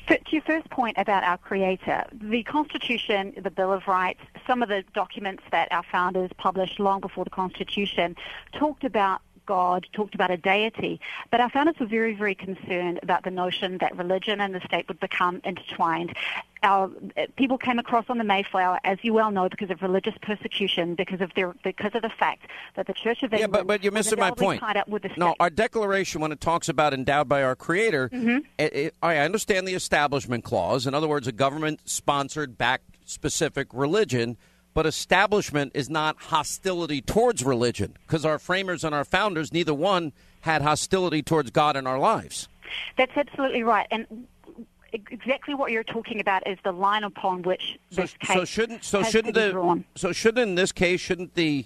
To your first point about our creator, the Constitution, the Bill of Rights, some of the documents that our founders published long before the Constitution talked about God, talked about a deity. But our founders were very, very concerned about the notion that religion and the state would become intertwined. Our uh, people came across on the Mayflower, as you well know, because of religious persecution, because of their, because of the fact that the Church of Yeah, England but, but you're was missing my point. tied up with the. No, our declaration, when it talks about endowed by our Creator, Mhm. it, it, I understand the Establishment Clause. In other words, a government-sponsored, backed specific religion. But establishment is not hostility towards religion, because our framers and our founders, neither one had hostility towards God in our lives. That's absolutely right. And exactly what you're talking about is the line upon which So, this case so shouldn't so has shouldn't the drawn. so shouldn't in this case shouldn't the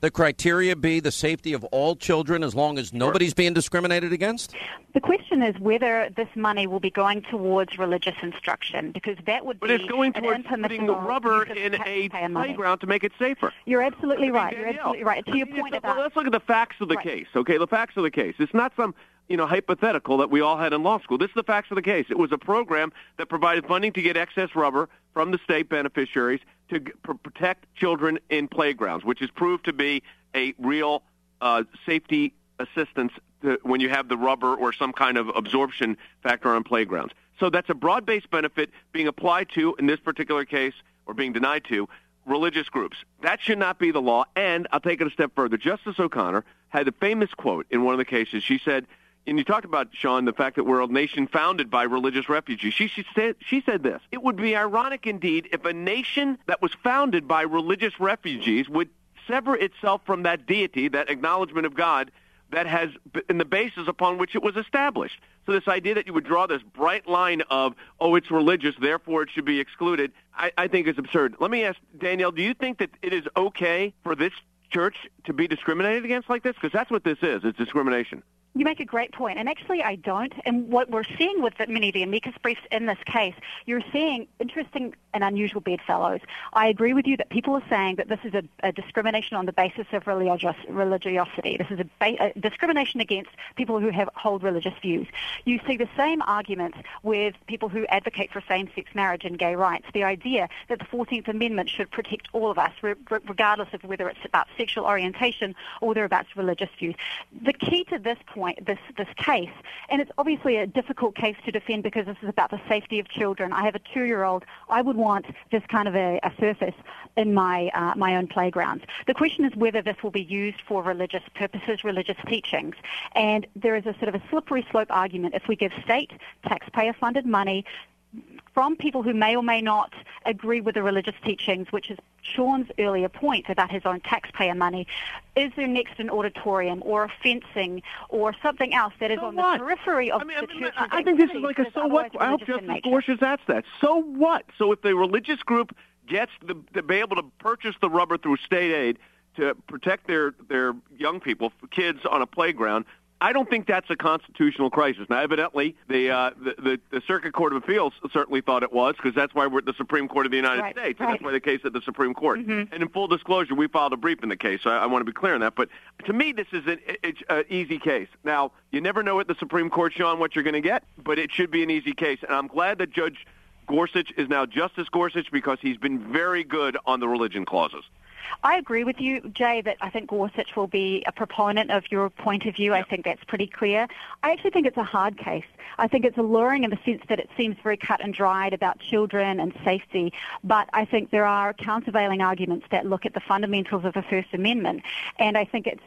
the criteria be the safety of all children as long as nobody's being discriminated against? The question is whether this money will be going towards religious instruction, because that would But be it's going towards putting impermissible rubber in a taxpayer money. playground to make it safer. You're absolutely right. You're absolutely right. To your I mean, point it's- about let's look at the facts of the Right. case. Okay, the facts of the case. It's not some you know hypothetical that we all had in law school. This is the facts of the case. It was a program that provided funding to get excess rubber from the state beneficiaries to g- pr- protect children in playgrounds, which is proved to be a real uh, safety assistance to, when you have the rubber or some kind of absorption factor on playgrounds. So that's a broad-based benefit being applied to, in this particular case, or being denied to, religious groups. That should not be the law. And I'll take it a step further. Justice O'Connor had a famous quote in one of the cases. She said, and you talked about, Sean, the fact that we're a nation founded by religious refugees. She, she, said, she said this. It would be ironic indeed if a nation that was founded by religious refugees would sever itself from that deity, that acknowledgement of God, that has in the basis upon which it was established. So this idea that you would draw this bright line of, oh, it's religious, therefore it should be excluded, I, I think is absurd. Let me ask Danielle, do you think that it is okay for this church to be discriminated against like this? Because that's what this is. It's discrimination. You make a great point, and actually I don't. And what we're seeing with the, many of the amicus briefs in this case, you're seeing interesting and unusual bedfellows. I agree with you that people are saying that this is a, a discrimination on the basis of religious, religiosity. This is a, ba- a discrimination against people who have hold religious views. You see the same arguments with people who advocate for same-sex marriage and gay rights. The idea that the 14th Amendment should protect all of us, re- re- regardless of whether it's about sexual orientation or whether about religious views. The key to this point, this this case, and it's obviously a difficult case to defend because this is about the safety of children. I have a two-year-old. I would want this kind of a, a surface in my uh, my own playgrounds. The question is whether this will be used for religious purposes, religious teachings, and there is a sort of a slippery slope argument. If we give state taxpayer-funded money from people who may or may not agree with the religious teachings, which is Sean's earlier point about his own taxpayer money, is there next an auditorium or a fencing or something else that is So on what? the periphery of the church's I think this is like a so what. I hope Justice? Gorsuch asks that. So what? So if the religious group gets the, to be able to purchase the rubber through state aid to protect their their young people, kids on a playground. I don't think that's a constitutional crisis. Now, evidently, the, uh, the, the the Circuit Court of Appeals certainly thought it was because that's why we're at the Supreme Court of the United Right, States, and that's why the case at the Supreme Court. And in full disclosure, we filed a brief in the case. So I, I want to be clear on that. But to me, this is an it's an easy case. Now, you never know at the Supreme Court, Sean, what you're going to get, but it should be an easy case. And I'm glad that Judge Gorsuch is now Justice Gorsuch because he's been very good on the religion clauses. I agree with you, Jay, that I think Gorsuch will be a proponent of your point of view. I think that's pretty clear. I actually think it's a hard case. I think it's alluring in the sense that it seems very cut and dried about children and safety, but I think there are countervailing arguments that look at the fundamentals of the First Amendment, and I think it's,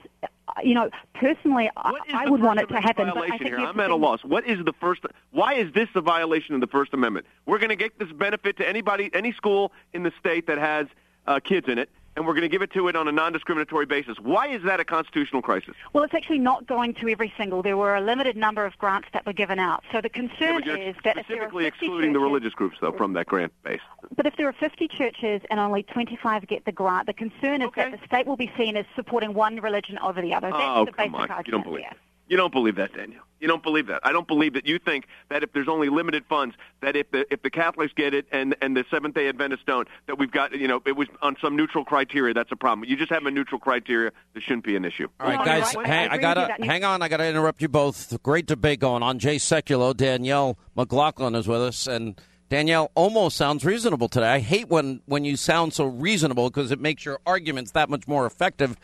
you know, personally, I, I would want it to happen, but I think here? I'm at a loss. What is the first? Why is this a violation of the First Amendment? We're going to get this benefit to anybody, any school in the state that has uh, kids in it, and we're going to give it to it on a non-discriminatory basis. Why is that a constitutional crisis? Well, it's actually not going to every single. There were a limited number of grants that were given out. So the concern yeah, is that specifically if there are 50 excluding the religious groups, though, from that grant base. But if there are 50 churches and only 25 get the grant, the concern is that the state will be seen as supporting one religion over the other. Oh, That's oh, the come basic on! argument. You don't believe. That. You don't believe that, Daniel. You don't believe that. I don't believe that. You think that if there's only limited funds, that if the if the Catholics get it and and the Seventh Day Adventists don't, that we've got you know it was on some neutral criteria. That's a problem. You just have a neutral criteria. There shouldn't be an issue. All right, guys, hang, I gotta hang on. I gotta interrupt you both. Great debate going on. Jay Sekulow, Danielle McLaughlin is with us, and Danielle almost sounds reasonable today. I hate when when you sound so reasonable because it makes your arguments that much more effective.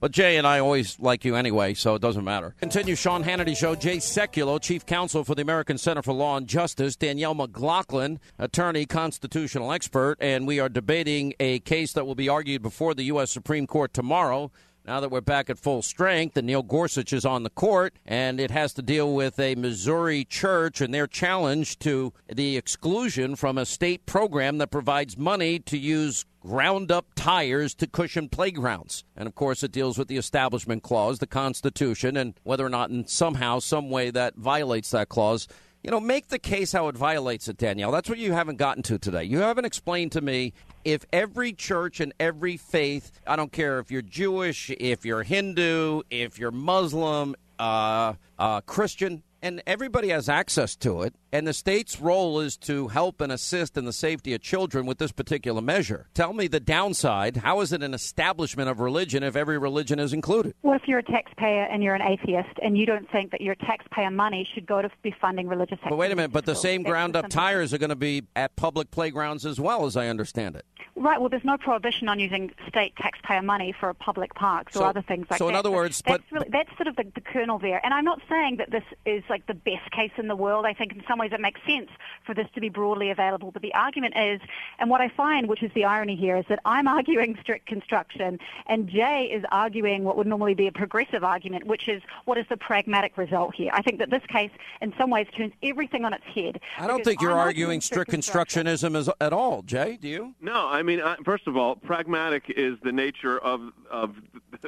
But Jay and I always like you anyway, so it doesn't matter. Continue Sean Hannity Show. Jay Sekulow, Chief Counsel for the American Center for Law and Justice. Danielle McLaughlin, attorney, constitutional expert. And we are debating a case that will be argued before the U.S. Supreme Court tomorrow. Now that we're back at full strength and Neil Gorsuch is on the court, and it has to deal with a Missouri church and their challenge to the exclusion from a state program that provides money to use ground up tires to cushion playgrounds. And of course, it deals with the Establishment Clause, the Constitution, and whether or not in somehow, some way that violates that clause. You know, make the case how it violates it, Danielle. That's what you haven't gotten to today. You haven't explained to me if every church and every faith, I don't care if you're Jewish, if you're Hindu, if you're Muslim, uh, uh, Christian, and everybody has access to it. And the state's role is to help and assist in the safety of children with this particular measure. Tell me the downside. How is it an establishment of religion if every religion is included? Well, if you're a taxpayer and you're an atheist and you don't think that your taxpayer money should go to be funding religious But wait a minute, but the same ground up tires are going to be at public playgrounds as well, as I understand it. Right. Well, there's no prohibition on using state taxpayer money for public parks So- or other things like so that. So, in other words, that's but- really, that's sort of the, the kernel there. And I'm not saying that this is like the best case in the world. I think in some ways it makes sense for this to be broadly available. But the argument is, and what I find, which is the irony here, is that I'm arguing strict construction, and Jay is arguing what would normally be a progressive argument, which is what is the pragmatic result here. I think that this case, in some ways, turns everything on its head. I don't think you're I'm arguing strict constructionism as, at all, Jay. Do you? No, I mean, I, first of all, pragmatic is the nature of of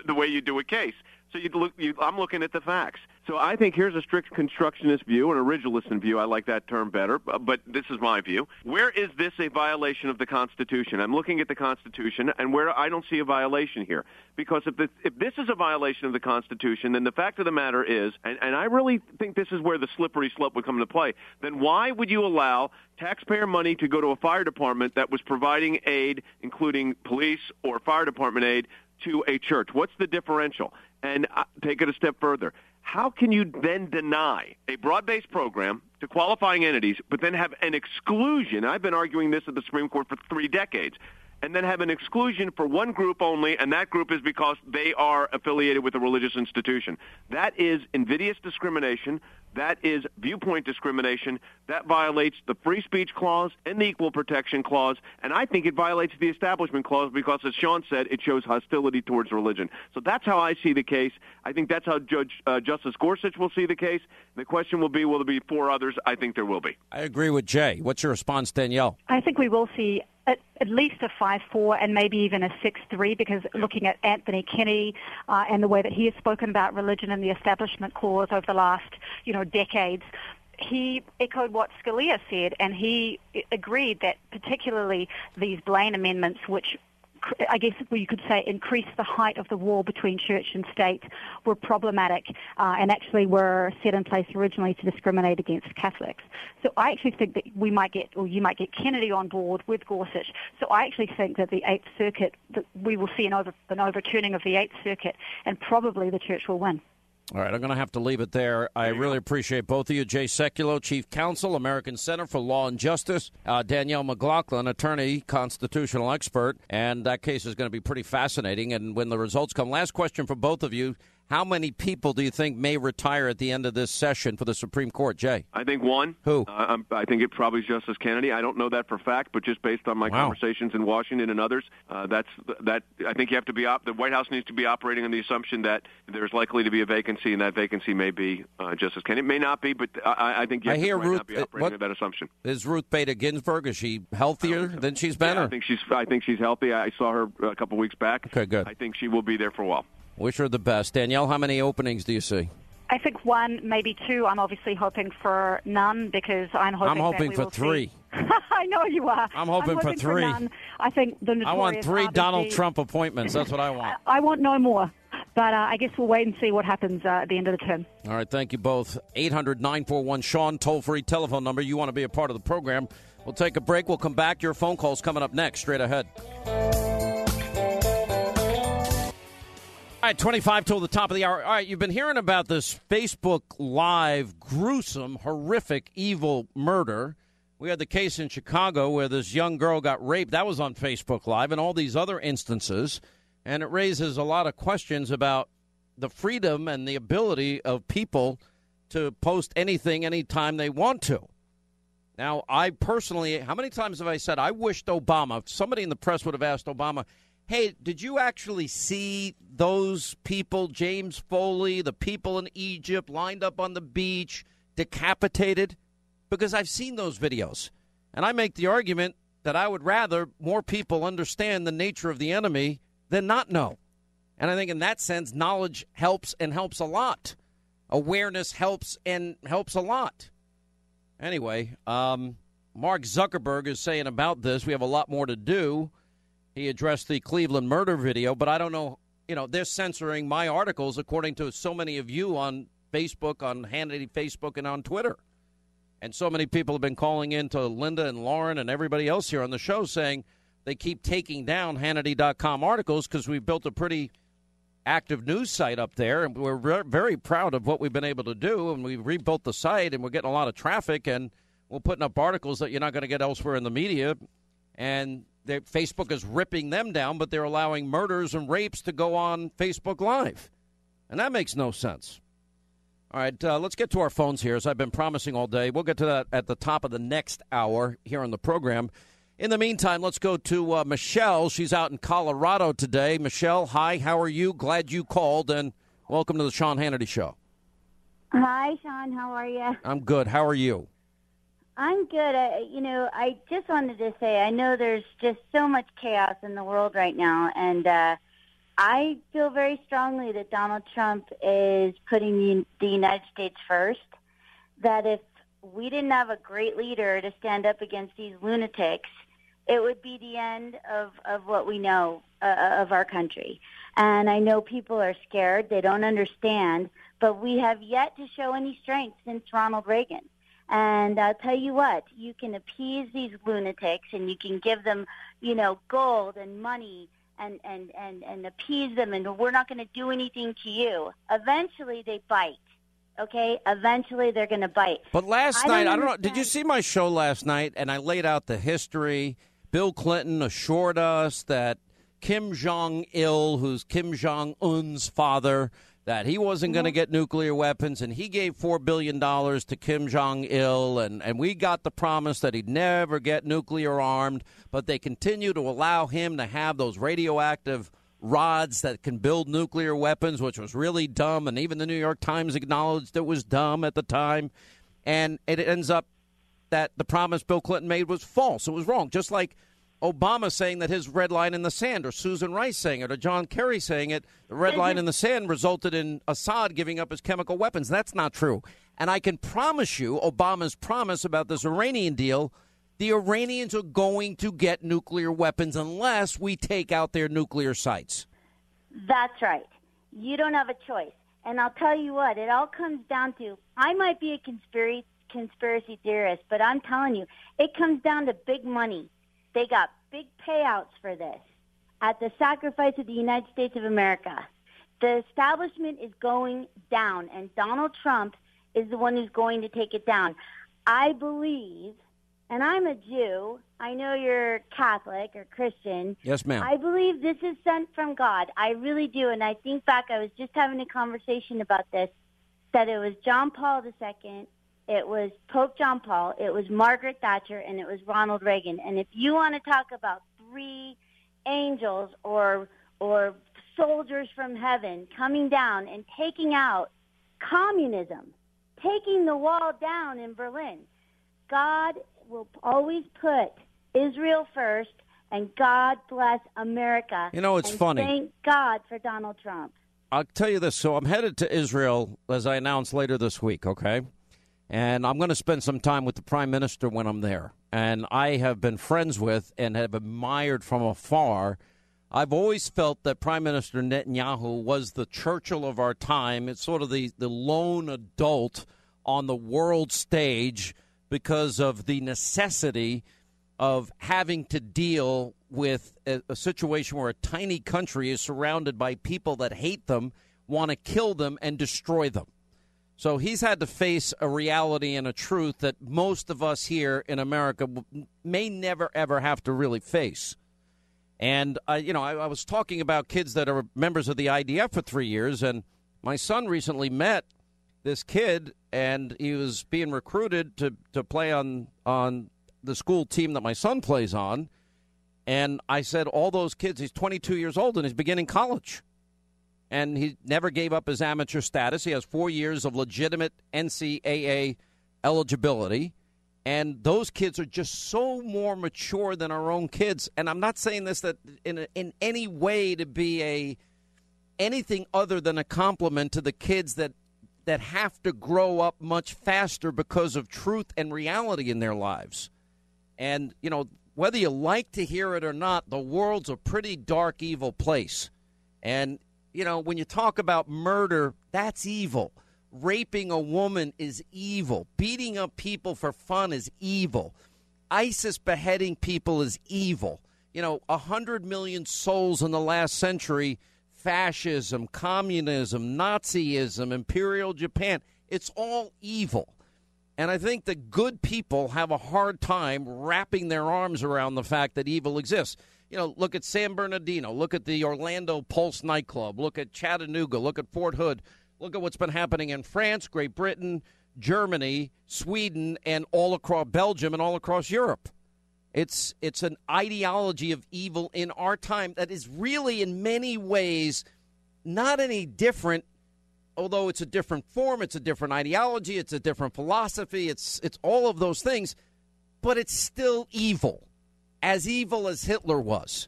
the way you do a case. So you look, you, I'm looking at the facts. So I think here's a strict constructionist view, an originalist view. I like that term better, but this is my view. Where is this a violation of the Constitution? I'm looking at the Constitution, and where I don't see a violation here. Because if this, if this is a violation of the Constitution, then the fact of the matter is, and, and I really think this is where the slippery slope would come into play, then why would you allow taxpayer money to go to a fire department that was providing aid, including police or fire department aid, to a church? What's the differential? And uh, take it a step further. How can you then deny a broad-based program to qualifying entities, but then have an exclusion? I've been arguing this at the Supreme Court for three decades. And then have an exclusion for one group only, and that group is because they are affiliated with a religious institution. That is invidious discrimination. That is viewpoint discrimination. That violates the free speech clause and the equal protection clause. And I think it violates the establishment clause because, as Sean said, it shows hostility towards religion. So that's how I see the case. I think that's how Judge uh, Justice Gorsuch will see the case. The question will be, will there be four others? I think there will be. I agree with Jay. What's your response, Danielle? I think we will see at, at least a 5-4 and maybe even a 6-3 because looking at Anthony Kennedy uh, and the way that he has spoken about religion and the establishment clause over the last, you know, decades, he echoed what Scalia said and he agreed that particularly these Blaine amendments, which I guess you could say increased the height of the wall between church and state were problematic uh, and actually were set in place originally to discriminate against Catholics. So I actually think that we might get, or you might get Kennedy on board with Gorsuch. So I actually think that the Eighth Circuit, that we will see an, over, an overturning of the Eighth Circuit and probably the church will win. All right, I'm going to have to leave it there. I really appreciate both of you. Jay Sekulow, Chief Counsel, American Center for Law and Justice. Uh, Danielle McLaughlin, attorney, constitutional expert. And that case is going to be pretty fascinating. And when the results come, last question for both of you. How many people do you think may retire at the end of this session for the Supreme Court, Jay? I think one. Who? Uh, I think it probably is Justice Kennedy. I don't know that for fact, but just based on my Wow. conversations in Washington and others, uh, that's that. I think you have to be op- the White House needs to be operating on the assumption that there's likely to be a vacancy, and that vacancy may be uh, Justice Kennedy. It may not be, but I, I think you I hear to Ruth- now be uh, operating what- on that assumption. Is Ruth Bader Ginsburg, is she healthier than she's been? Yeah, I think she's. I think she's healthy. I saw her a couple weeks back. Okay, good. I think she will be there for a while. Wish her the best. Danielle, how many openings do you see? I think one, maybe two. I'm obviously hoping for none because I'm hoping. I'm hoping that we for three. I know you are. I'm hoping for three. none. I think the I want three RBG Donald Trump appointments. That's what I want. I want no more. But uh, I guess we'll wait and see what happens uh, at the end of the term. All right, thank you both. 800 941 Sean, toll free telephone number. You want to be a part of the program. We'll take a break. We'll come back. Your phone calls coming up next, straight ahead. All right, 25 till the top of the hour. All right, you've been hearing about this Facebook Live gruesome, horrific, evil murder. We had the case in Chicago where this young girl got raped. That was on Facebook Live, and all these other instances. And it raises a lot of questions about the freedom and the ability of people to post anything anytime they want to. Now, I personally, how many times have I said I wished Obama, somebody in the press would have asked Obama, hey, did you actually see those people, James Foley, the people in Egypt lined up on the beach, decapitated? Because I've seen those videos. And I make the argument that I would rather more people understand the nature of the enemy than not know. And I think in that sense, knowledge helps and helps a lot. Awareness helps and helps a lot. Anyway, um, Mark Zuckerberg is saying about this, we have a lot more to do. He addressed the Cleveland murder video, but I don't know, you know, they're censoring my articles according to so many of you on Facebook, on Hannity Facebook, and on Twitter. And so many people have been calling in to Linda and Lauren and everybody else here on the show saying they keep taking down Hannity.com articles because we've built a pretty active news site up there, and we're re- very proud of what we've been able to do. And we've rebuilt the site, and we're getting a lot of traffic, and we're putting up articles that you're not going to get elsewhere in the media. And Facebook is ripping them down, but they're allowing murders and rapes to go on Facebook Live, and that makes no sense. All right, uh, let's get to our phones here, as I've been promising all day. We'll get to that at the top of the next hour here on the program. In the meantime, let's go to uh, Michelle. She's out in Colorado today. Michelle, hi, how are you? Glad you called, and welcome to the Sean Hannity Show. Hi, Sean. How are you? I'm good. How are you? I'm good. I, you know, I just wanted to say I know there's just so much chaos in the world right now, and uh, I feel very strongly that Donald Trump is putting the, United States first. That if we didn't have a great leader to stand up against these lunatics, it would be the end of, of what we know uh, of our country. And I know people are scared. They don't understand. But we have yet to show any strength since Ronald Reagan. And I'll tell you what, you can appease these lunatics and you can give them, you know, gold and money and, and, and, and appease them and we're not going to do anything to you. Eventually they bite. Okay? Eventually they're going to bite. But last I night, don't I don't know. Did you see my show last night? And I laid out the history. Bill Clinton assured us that Kim Jong Il, who's Kim Jong Un's father, that he wasn't going to mm-hmm. get nuclear weapons, and he gave four billion dollars to Kim Jong Il, and and we got the promise that he'd never get nuclear armed. But they continue to allow him to have those radioactive rods that can build nuclear weapons, which was really dumb, and even the New York Times acknowledged it was dumb at the time. And it ends up that the promise Bill Clinton made was false. It was wrong. Just like Obama saying that his red line in the sand, or Susan Rice saying it, or John Kerry saying it, the red mm-hmm. line in the sand resulted in Assad giving up his chemical weapons. That's not true. And I can promise you, Obama's promise about this Iranian deal, the Iranians are going to get nuclear weapons unless we take out their nuclear sites. That's right. You don't have a choice. And I'll tell you what, it all comes down to I might be a conspiracy conspiracy theorist, but I'm telling you, it comes down to big money. They got big payouts for this at the sacrifice of the United States of America. The establishment is going down, and Donald Trump is the one who's going to take it down. I believe and I'm a Jew. I know you're Catholic or Christian. Yes, ma'am. I believe this is sent from God. I really do. And I think back, I was just having a conversation about this, that it was John Paul II, it was Pope John Paul, it was Margaret Thatcher, and it was Ronald Reagan. And if you want to talk about three angels or or soldiers from heaven coming down and taking out communism, taking the wall down in Berlin, God will always put Israel first, and God bless America. You know, it's funny. Thank God for Donald Trump. I'll tell you this. So I'm headed to Israel, as I announced later this week, okay? And I'm going to spend some time with the prime minister when I'm there. And I have been friends with and have admired from afar. I've always felt that Prime Minister Netanyahu was the Churchill of our time. It's sort of the, the lone adult on the world stage because of the necessity of having to deal with a, a situation where a tiny country is surrounded by people that hate them, want to kill them, and destroy them. So he's had to face a reality and a truth that most of us here in America may never ever have to really face. And I, you know, I, I was talking about kids that are members of the IDF for three years, and my son recently met this kid, and he was being recruited to to play on on the school team that my son plays on. And I said, all those kids, he's 22 years old and he's beginning college. And he never gave up his amateur status. He has four years of legitimate NCAA eligibility. And those kids are just so more mature than our own kids. And I'm not saying this that in, a, in any way to be a anything other than a compliment to the kids that that have to grow up much faster because of truth and reality in their lives. And, you know, whether you like to hear it or not, the world's a pretty dark, evil place. And, you know, when you talk about murder, that's evil. Raping a woman is evil. Beating up people for fun is evil. ISIS beheading people is evil. You know, a hundred million souls in the last century fascism, communism, Nazism, imperial Japan. It's all evil. And I think that good people have a hard time wrapping their arms around the fact that evil exists. You know, look at San Bernardino, look at the Orlando Pulse nightclub, look at Chattanooga, look at Fort Hood, look at what's been happening in France, Great Britain, Germany, Sweden, and all across Belgium and all across Europe. It's it's an ideology of evil in our time that is really in many ways not any different although it's a different form, it's a different ideology, it's a different philosophy, it's it's all of those things, but it's still evil. As evil as Hitler was.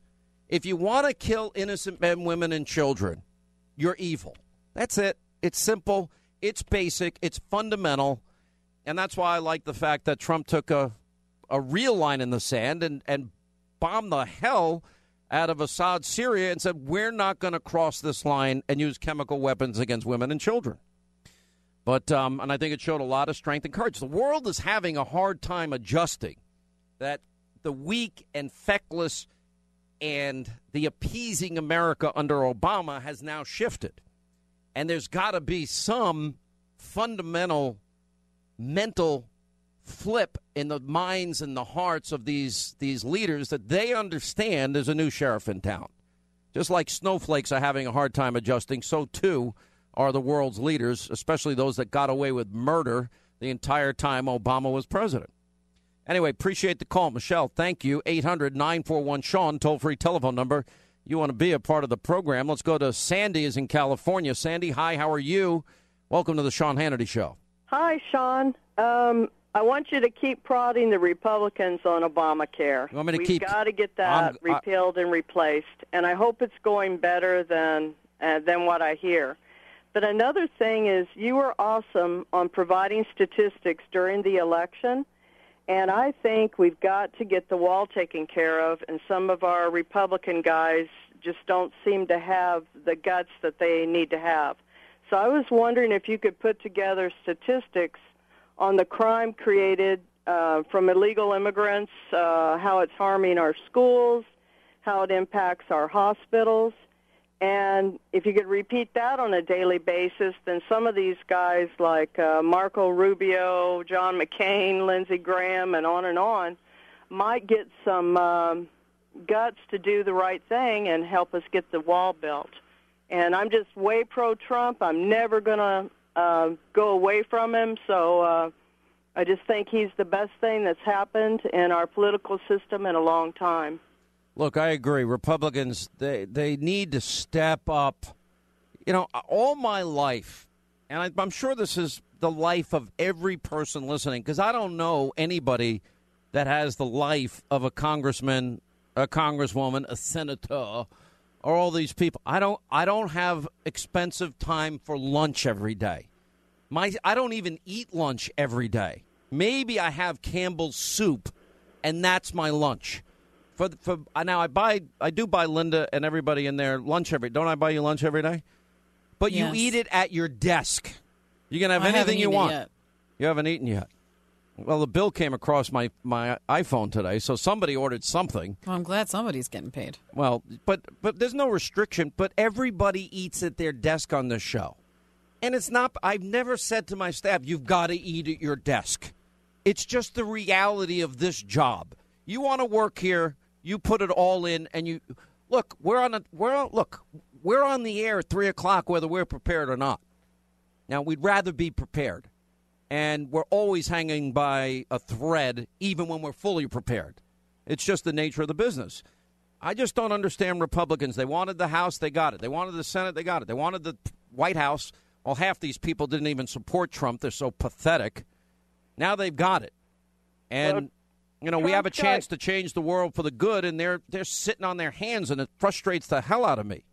If you want to kill innocent men, women and children, you're evil. That's it. It's simple, it's basic, it's fundamental. And that's why I like the fact that Trump took a a real line in the sand and, and bombed the hell out of Assad, Syria, and said, We're not going to cross this line and use chemical weapons against women and children. But, um, and I think it showed a lot of strength and courage. The world is having a hard time adjusting that the weak and feckless and the appeasing America under Obama has now shifted. And there's got to be some fundamental mental flip in the minds and the hearts of these these leaders that they understand there's a new sheriff in town. Just like snowflakes are having a hard time adjusting, so too are the world's leaders, especially those that got away with murder the entire time Obama was president. Anyway, appreciate the call. Michelle, thank you. 800 941 Sean, toll free telephone number. You want to be a part of the program. Let's go to Sandy, is in California. Sandy, hi, how are you? Welcome to the Sean Hannity Show. Hi, Sean. Um, I want you to keep prodding the Republicans on Obamacare. You want me to We've keep- got to get that I'm- I- repealed and replaced, and I hope it's going better than uh, than what I hear. But another thing is, you were awesome on providing statistics during the election, and I think we've got to get the wall taken care of. And some of our Republican guys just don't seem to have the guts that they need to have. So I was wondering if you could put together statistics on the crime created uh, from illegal immigrants, uh, how it's harming our schools, how it impacts our hospitals, And if you could repeat that on a daily basis, then some of these guys like uh, Marco Rubio, John McCain, Lindsey Graham, and on and on might get some um, guts to do the right thing and help us get the wall built. And I'm just way pro-Trump. I'm never going to uh, go away from him. So uh, I just think he's the best thing that's happened in our political system in a long time. Look, I agree. Republicans they they need to step up. You know, all my life, and I, I'm sure this is the life of every person listening, because I don't know anybody that has the life of a congressman, a congresswoman, a senator, or all these people. I don't. I don't have expensive time for lunch every day. My I don't even eat lunch every day. Maybe I have Campbell's soup, and that's my lunch for for now I buy I do buy Linda and everybody in there lunch every don't I buy you lunch every day? But Yes. you eat it at your desk. You can have I anything you want. You haven't eaten yet. Well, the bill came across my my iPhone today, so somebody ordered something. Well, I'm glad somebody's getting paid. Well, but but there's no restriction. But everybody eats at their desk on the show, and it's not. I've never said to my staff, "You've got to eat at your desk." It's just the reality of this job. You want to work here, you put it all in, and you look. We're on a we're on, look. We're on the air at three o'clock, whether we're prepared or not. Now we'd rather be prepared, and we're always hanging by a thread, even when we're fully prepared. It's just the nature of the business. I just don't understand Republicans. They wanted the House, they got it. They wanted the Senate, they got it. They wanted the White House. Well, half these people didn't even support Trump. They're so pathetic. Now they've got it. And you know, we have a chance to change the world for the good and they're they're sitting on their hands and it frustrates the hell out of me.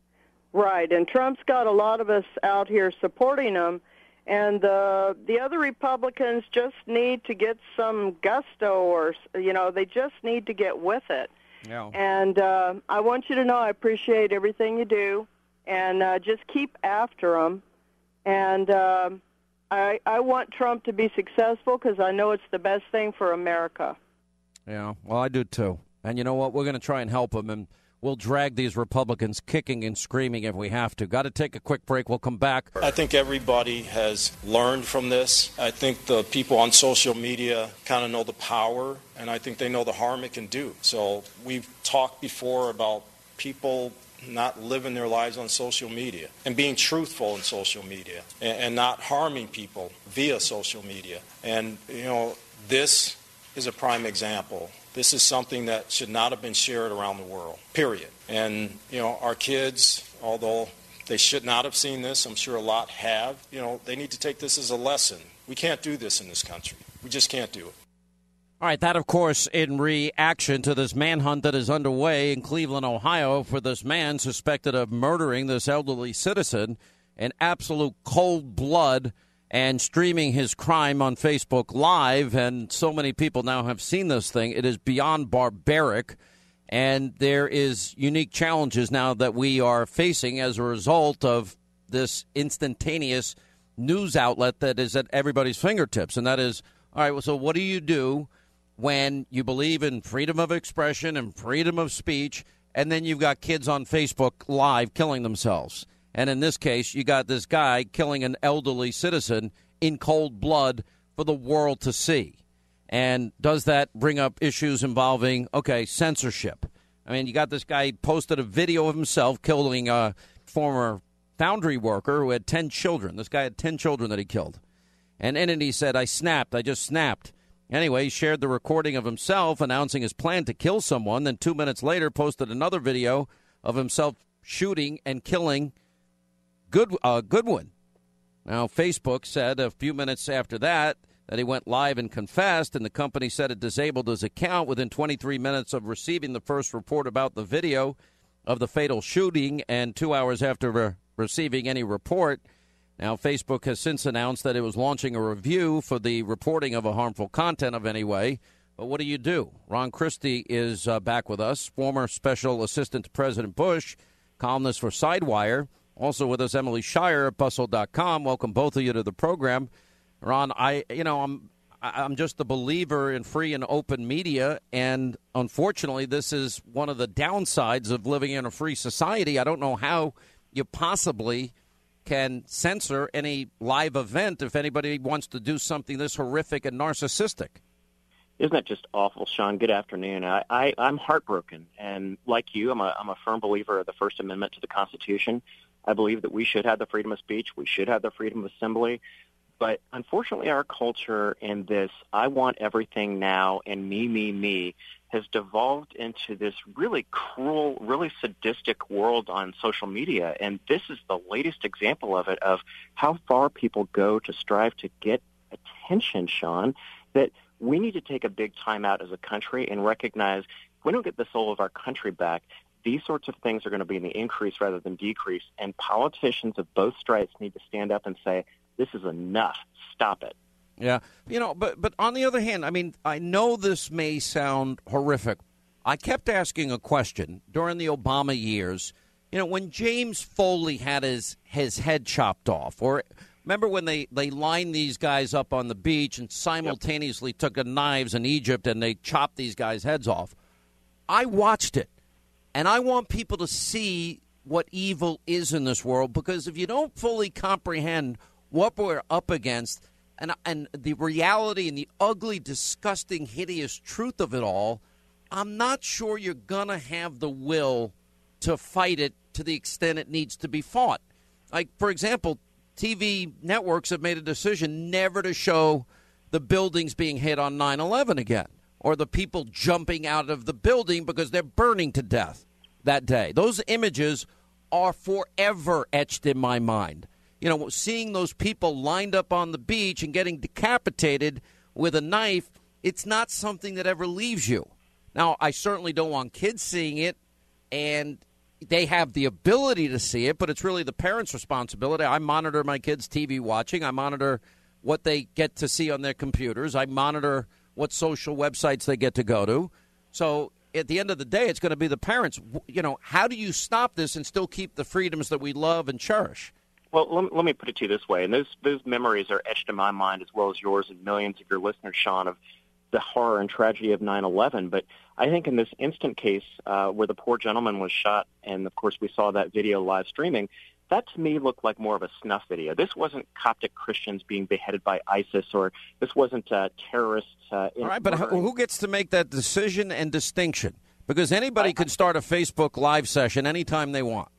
Right, and Trump's got a lot of us out here supporting him, and uh, the other Republicans just need to get some gusto, or you know, they just need to get with it. Yeah. And uh, I want you to know I appreciate everything you do, and uh, just keep after him. And um, I, I want Trump to be successful because I know it's the best thing for America. Yeah, well, I do too. And you know what? We're going to try and help them, and we'll drag these Republicans kicking and screaming if we have to. Got to take a quick break. We'll come back. I think everybody has learned from this. I think the people on social media kind of know the power, and I think they know the harm it can do. So we've talked before about people not living their lives on social media and being truthful in social media and, and not harming people via social media. And, you know, this is a prime example. This is something that should not have been shared around the world, period. And, you know, our kids, although they should not have seen this, I'm sure a lot have, you know, they need to take this as a lesson. We can't do this in this country. We just can't do it. All right, that, of course, in reaction to this manhunt that is underway in Cleveland, Ohio, for this man suspected of murdering this elderly citizen in absolute cold blood and streaming his crime on Facebook Live. And so many people now have seen this thing. It is beyond barbaric. And there is unique challenges now that we are facing as a result of this instantaneous news outlet that is at everybody's fingertips. And that is, all right, well, so what do you do when you believe in freedom of expression and freedom of speech, and then you've got kids on Facebook Live killing themselves? And in this case, you got this guy killing an elderly citizen in cold blood for the world to see. And does that bring up issues involving, okay, censorship? I mean, you got this guy posted a video of himself killing a former foundry worker who had 10 children. This guy had 10 children that he killed. And in it, he said, I snapped. I just snapped. Anyway, he shared the recording of himself announcing his plan to kill someone. Then, two minutes later, posted another video of himself shooting and killing Good, uh, Godwin. Now, Facebook said a few minutes after that that he went live and confessed, and the company said it disabled his account within 23 minutes of receiving the first report about the video of the fatal shooting, and two hours after re- receiving any report. Now, Facebook has since announced that it was launching a review for the reporting of a harmful content of any way. But what do you do? Ron Christie is uh, back with us, former special assistant to President Bush, columnist for Sidewire. Also with us, Emily Shire at Bustle.com. Welcome both of you to the program. Ron, I you know I'm I'm just a believer in free and open media, and unfortunately, this is one of the downsides of living in a free society. I don't know how you possibly can censor any live event if anybody wants to do something this horrific and narcissistic. Isn't that just awful, Sean? Good afternoon. I, I, I'm heartbroken, and like you, I'm a, I'm a firm believer of the First Amendment to the Constitution. I believe that we should have the freedom of speech, we should have the freedom of assembly, but unfortunately, our culture in this "I want everything now" and "me, me, me" has devolved into this really cruel, really sadistic world on social media, and this is the latest example of it. Of how far people go to strive to get attention, Sean. That we need to take a big time out as a country and recognize we don't get the soul of our country back, these sorts of things are going to be in the increase rather than decrease. And politicians of both stripes need to stand up and say, this is enough. Stop it. Yeah. You know, but but on the other hand, I mean, I know this may sound horrific. I kept asking a question during the Obama years. You know, when James Foley had his his head chopped off, or Remember when they, they lined these guys up on the beach and simultaneously yep. took knives in Egypt and they chopped these guys' heads off? I watched it. And I want people to see what evil is in this world because if you don't fully comprehend what we're up against and, and the reality and the ugly, disgusting, hideous truth of it all, I'm not sure you're going to have the will to fight it to the extent it needs to be fought. Like, for example, TV networks have made a decision never to show the buildings being hit on 9 11 again or the people jumping out of the building because they're burning to death that day. Those images are forever etched in my mind. You know, seeing those people lined up on the beach and getting decapitated with a knife, it's not something that ever leaves you. Now, I certainly don't want kids seeing it, and they have the ability to see it, but it's really the parents' responsibility. I monitor my kids' TV watching. I monitor what they get to see on their computers. I monitor what social websites they get to go to. So at the end of the day, it's going to be the parents. You know, how do you stop this and still keep the freedoms that we love and cherish? Well, let, let me put it to you this way, and those those memories are etched in my mind as well as yours and millions of your listeners, Sean, of the horror and tragedy of 9/11. But I think in this instant case uh, where the poor gentleman was shot, and of course we saw that video live streaming, that to me looked like more of a snuff video. This wasn't Coptic Christians being beheaded by ISIS, or this wasn't uh, terrorists. Uh, All right, but who gets to make that decision and distinction? Because anybody I, can start a Facebook live session anytime they want.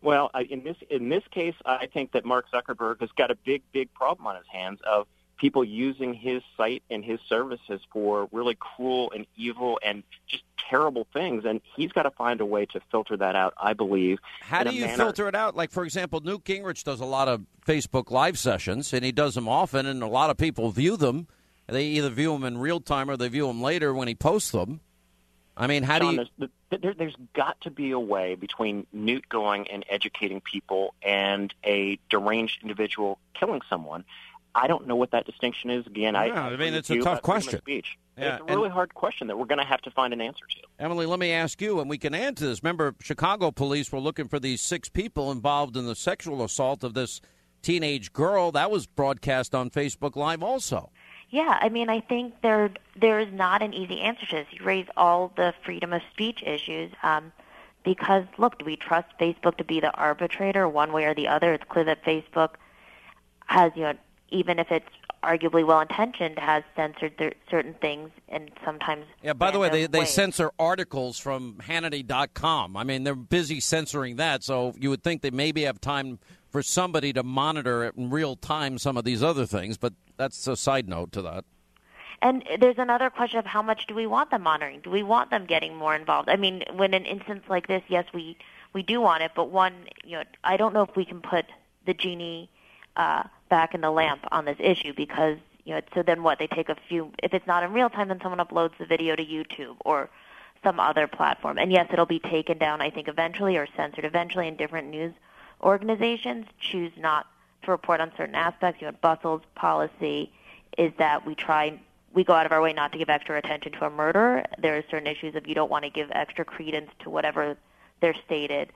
Well, in this in this case, I think that Mark Zuckerberg has got a big, big problem on his hands of people using his site and his services for really cruel and evil and just terrible things. And he's got to find a way to filter that out, I believe. How do you manner- filter it out? Like, for example, Newt Gingrich does a lot of Facebook Live sessions, and he does them often, and a lot of people view them. They either view them in real time or they view them later when he posts them. I mean, how Sean, do you? There's, there, there's got to be a way between Newt going and educating people and a deranged individual killing someone. I don't know what that distinction is. Again, yeah, I, I mean, it's a tough question. Speech. Yeah, it's a really hard question that we're going to have to find an answer to. Emily, let me ask you, and we can add to this. Remember, Chicago police were looking for these six people involved in the sexual assault of this teenage girl. That was broadcast on Facebook Live also. Yeah, I mean, I think there there is not an easy answer to this. You raise all the freedom of speech issues. Um, because look, do we trust Facebook to be the arbitrator one way or the other? It's clear that Facebook has, you know, even if it's arguably well intentioned, has censored th- certain things and sometimes. Yeah, by the way, they, they ways. censor articles from Hannity.com. I mean, they're busy censoring that, so you would think they maybe have time for somebody to monitor it in real time some of these other things, but that's a side note to that. And there's another question of how much do we want them monitoring? Do we want them getting more involved? I mean, when an instance like this, yes, we we do want it, but one, you know, I don't know if we can put the genie uh, back in the lamp on this issue because you know. So then what? They take a few. If it's not in real time, then someone uploads the video to YouTube or some other platform. And yes, it'll be taken down. I think eventually or censored eventually. And different news organizations choose not to report on certain aspects. You know, Bustle's policy is that we try we go out of our way not to give extra attention to a murder. There are certain issues of you don't want to give extra credence to whatever they're stated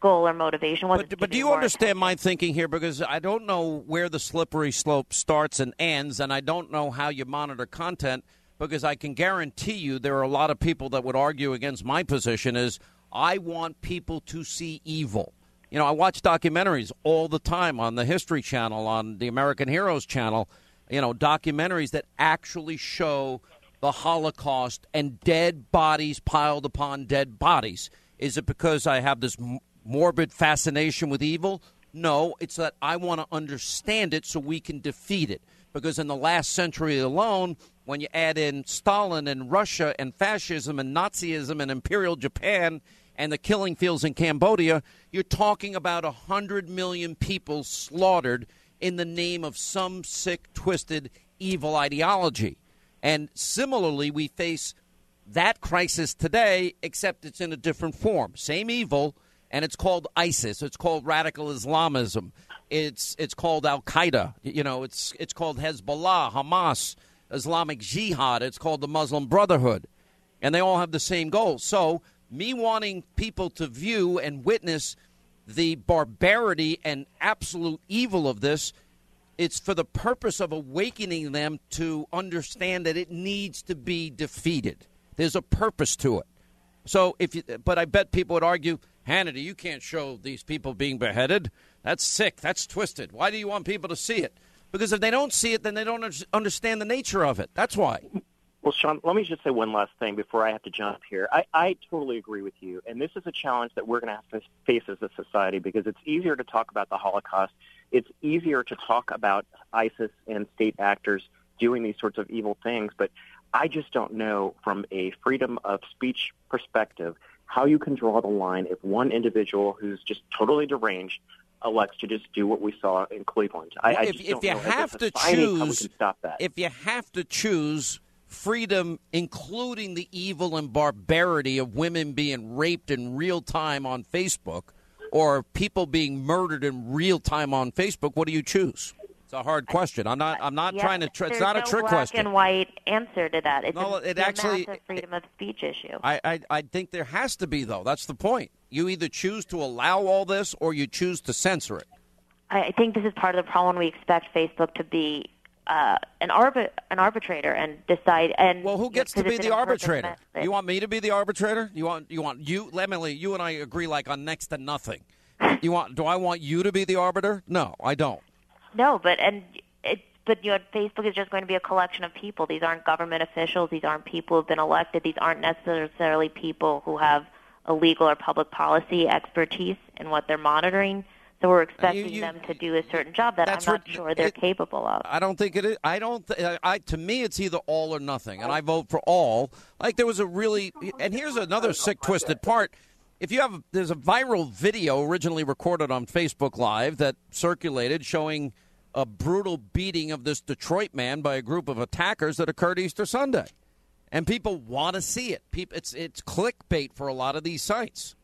goal or motivation. But, but do you understand my thinking here? Because I don't know where the slippery slope starts and ends, and I don't know how you monitor content. Because I can guarantee you, there are a lot of people that would argue against my position. Is I want people to see evil. You know, I watch documentaries all the time on the History Channel, on the American Heroes Channel, you know, documentaries that actually show the Holocaust and dead bodies piled upon dead bodies. Is it because I have this morbid fascination with evil? No, it's that I want to understand it so we can defeat it. Because in the last century alone, when you add in Stalin and Russia and fascism and Nazism and Imperial Japan and the killing fields in Cambodia, you're talking about 100 million people slaughtered in the name of some sick, twisted, evil ideology. And similarly, we face that crisis today, except it's in a different form. Same evil, and it's called ISIS. It's called radical Islamism. It's it's called Al Qaeda. You know, it's it's called Hezbollah, Hamas, Islamic Jihad. It's called the Muslim Brotherhood, and they all have the same goal. So, me wanting people to view and witness the barbarity and absolute evil of this it's for the purpose of awakening them to understand that it needs to be defeated. There's a purpose to it. So if you, but I bet people would argue, Hannity, you can't show these people being beheaded. That's sick. That's twisted. Why do you want people to see it? Because if they don't see it, then they don't understand the nature of it. That's why. Well, Sean, let me just say one last thing before I have to jump here. I, I totally agree with you, and this is a challenge that we're going to have to face as a society because it's easier to talk about the Holocaust it's easier to talk about ISIS and state actors doing these sorts of evil things, but I just don't know from a freedom of speech perspective how you can draw the line if one individual who's just totally deranged elects to just do what we saw in Cleveland. I, I if, just if don't you know have to choose, stop that. if you have to choose freedom, including the evil and barbarity of women being raped in real time on Facebook, or people being murdered in real time on Facebook, what do you choose? It's a hard question. I'm not. I'm not Yeah, trying to. Tr- it's not a no trick black question. and white answer to that. It's No, a, it it's a actually- massive freedom of speech issue. I, I I think there has to be though. That's the point. You either choose to allow all this, or you choose to censor it. I I think this is part of the problem. We expect Facebook to be uh, an arbi- an arbitrator and decide. And well, who gets to be the arbitrator? You want me to be the arbitrator? You want you want you, Emily? You and I agree like on next to nothing. You want? Do I want you to be the arbiter? No, I don't. No, but and it, but you know, Facebook is just going to be a collection of people. These aren't government officials. These aren't people who've been elected. These aren't necessarily people who have a legal or public policy expertise in what they're monitoring. So we're expecting you- them to do a certain job that I'm not sure they're it- capable of. I don't think it is. I don't. Th- I to me, it's either all or nothing, and I vote for all. Like there was a really, and here's another sick, twisted part. If you have, there's a viral video originally recorded on Facebook Live that circulated showing a brutal beating of this Detroit man by a group of attackers that occurred Easter Sunday, and people want to see it. People, it's it's clickbait for a lot of these sites.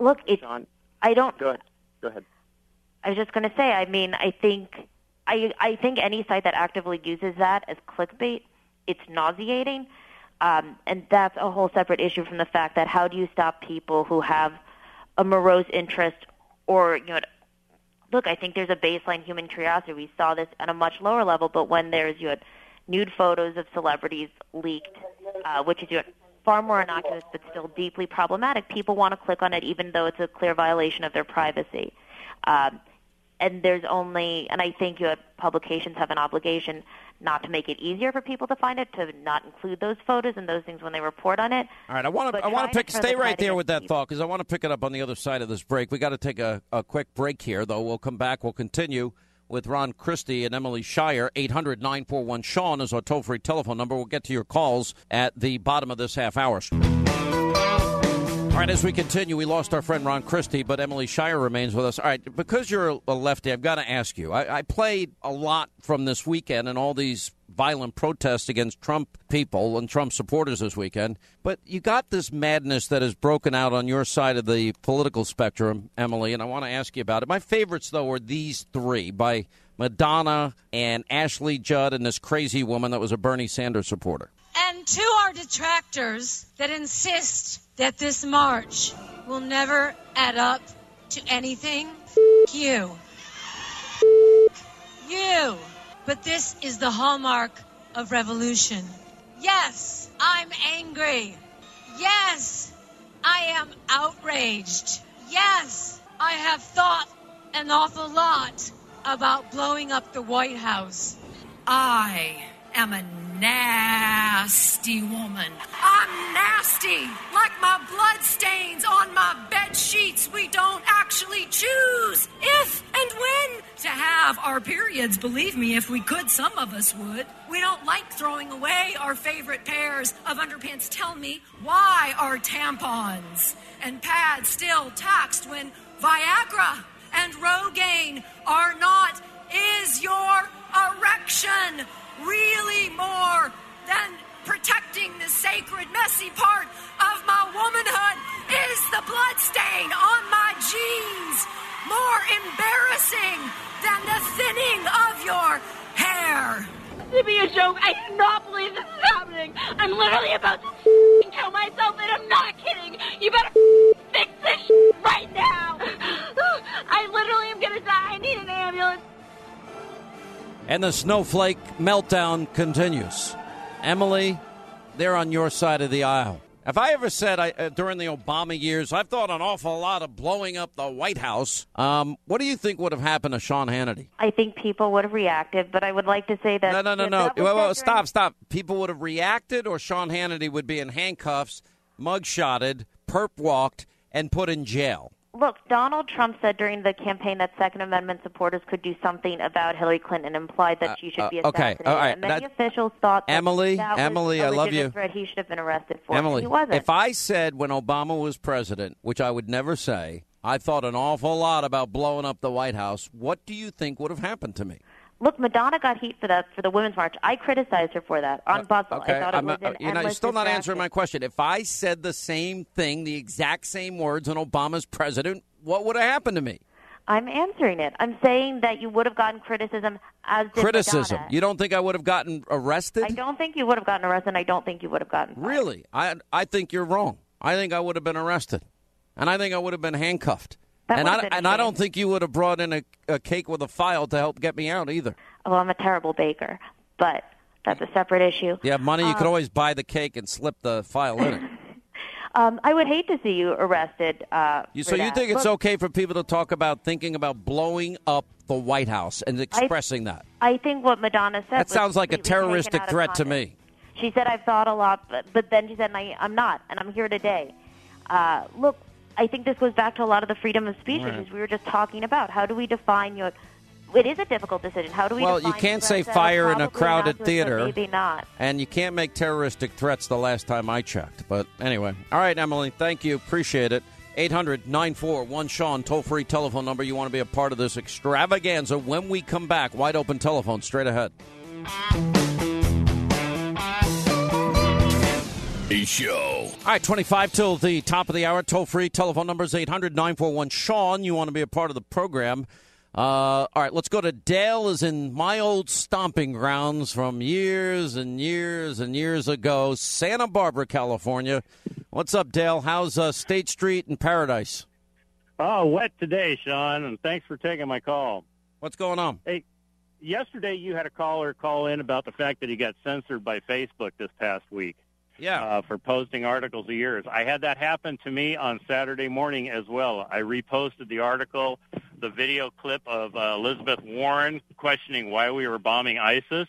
Look, it. I don't. Go ahead. Go ahead. I was just going to say. I mean, I think I I think any site that actively uses that as clickbait, it's nauseating, um, and that's a whole separate issue from the fact that how do you stop people who have a morose interest or you know. Look, I think there's a baseline human curiosity. We saw this at a much lower level, but when there's you know, nude photos of celebrities leaked, uh, which is you know, far more innocuous but still deeply problematic, people want to click on it even though it's a clear violation of their privacy. Um, and there's only, and I think you know, publications have an obligation not to make it easier for people to find it, to not include those photos and those things when they report on it. All right, I want to. I want to pick. Stay the right there with that people. thought because I want to pick it up on the other side of this break. We got to take a, a quick break here, though. We'll come back. We'll continue with Ron Christie and Emily Shire. 800 941 Sean is our toll free telephone number. We'll get to your calls at the bottom of this half hour. All right, as we continue, we lost our friend Ron Christie, but Emily Shire remains with us. All right, because you're a lefty, I've got to ask you. I, I played a lot from this weekend and all these violent protests against Trump people and Trump supporters this weekend, but you got this madness that has broken out on your side of the political spectrum, Emily, and I want to ask you about it. My favorites, though, are these three by Madonna and Ashley Judd and this crazy woman that was a Bernie Sanders supporter. And to our detractors that insist that this march will never add up to anything, f- you. You. But this is the hallmark of revolution. Yes, I'm angry. Yes, I am outraged. Yes, I have thought an awful lot about blowing up the White House. I am a nasty woman. I'm nasty, like my blood stains on my bed sheets. We don't actually choose if and when to have our periods. Believe me, if we could, some of us would. We don't like throwing away our favorite pairs of underpants. Tell me, why are tampons and pads still taxed when Viagra and Rogaine are not? Is your erection really more than protecting the sacred, messy part of my womanhood? Is the blood stain on my jeans more embarrassing than the thinning of your hair? to be a joke. I do not believe this is happening. I'm literally about to kill myself, and I'm not kidding. You better fix this right now. I literally am gonna die. I need an ambulance. And the snowflake meltdown continues. Emily, they're on your side of the aisle. If I ever said I, uh, during the Obama years, I've thought an awful lot of blowing up the White House, um, what do you think would have happened to Sean Hannity? I think people would have reacted, but I would like to say that. No, no, no, no. that was Whoa, whoa, said stop, stop. People would have reacted, or Sean Hannity would be in handcuffs, mugshotted, perp walked, and put in jail. Look, Donald Trump said during the campaign that Second Amendment supporters could do something about Hillary Clinton and implied that she should uh, be okay, assassinated. all right, And many that- officials thought that Emily, that Emily, I love you. Threat he should have been arrested for. Emily, he wasn't. if I said when Obama was president, which I would never say, I thought an awful lot about blowing up the White House, what do you think would have happened to me? Look, Madonna got heat for that for the Women's March. I criticized her for that on uh, Bustle. Okay, I thought it I'm was not- uh, an you're, not, you're still not answering my question. If I said the same thing, the exact same words, when Obama's president, what would have happened to me? I'm answering it. I'm saying that you would have gotten criticism as Criticism. Madonna. You don't think I would have gotten arrested? I don't think you would have gotten arrested. and I don't think you would have gotten. fired. Really? I I think you're wrong. I think I would have been arrested, and I think I would have been handcuffed. That and I and I don't think you would have brought in a, a cake with a file to help get me out either. Well, I'm a terrible baker, but that's a separate issue. Yeah, money, you could Um, always buy the cake and slip the file in it. Um, I would hate to see you arrested. Uh, You, so you think it's Look, okay for people to talk about thinking about blowing up the White House and expressing that? I think what Madonna said. That sounds like a terroristic threat to me. She said, "I've thought a lot," but, but then she said, I, "I'm not, and I'm here today." Uh, look, I think this goes back to a lot of the freedom of speech Right. issues we were just talking about. How do we define your? It is a difficult decision. How do we? Well, you can't say threats that are fire in a crowded theater. Maybe not. And you can't make terroristic threats the last time I checked. But anyway. All right, Emily. Thank you. Appreciate it. 800 941 Sean, toll free telephone number. You want to be a part of this extravaganza when we come back. Wide open telephone straight ahead. Show. All right, 25 till the top of the hour. Toll free telephone numbers 800 941 Sean. You want to be a part of the program. Uh, all right, let's go to Dale, is in my old stomping grounds from years and years and years ago, Santa Barbara, California. What's up, Dale? How's uh, State Street and Paradise? Oh, wet today, Sean, and thanks for taking my call. What's going on? Hey, yesterday you had a caller call in about the fact that he got censored by Facebook this past week. Yeah. Uh, for posting articles of yours. I had that happen to me on Saturday morning as well. I reposted the article, the video clip of uh, Elizabeth Warren questioning why we were bombing ISIS.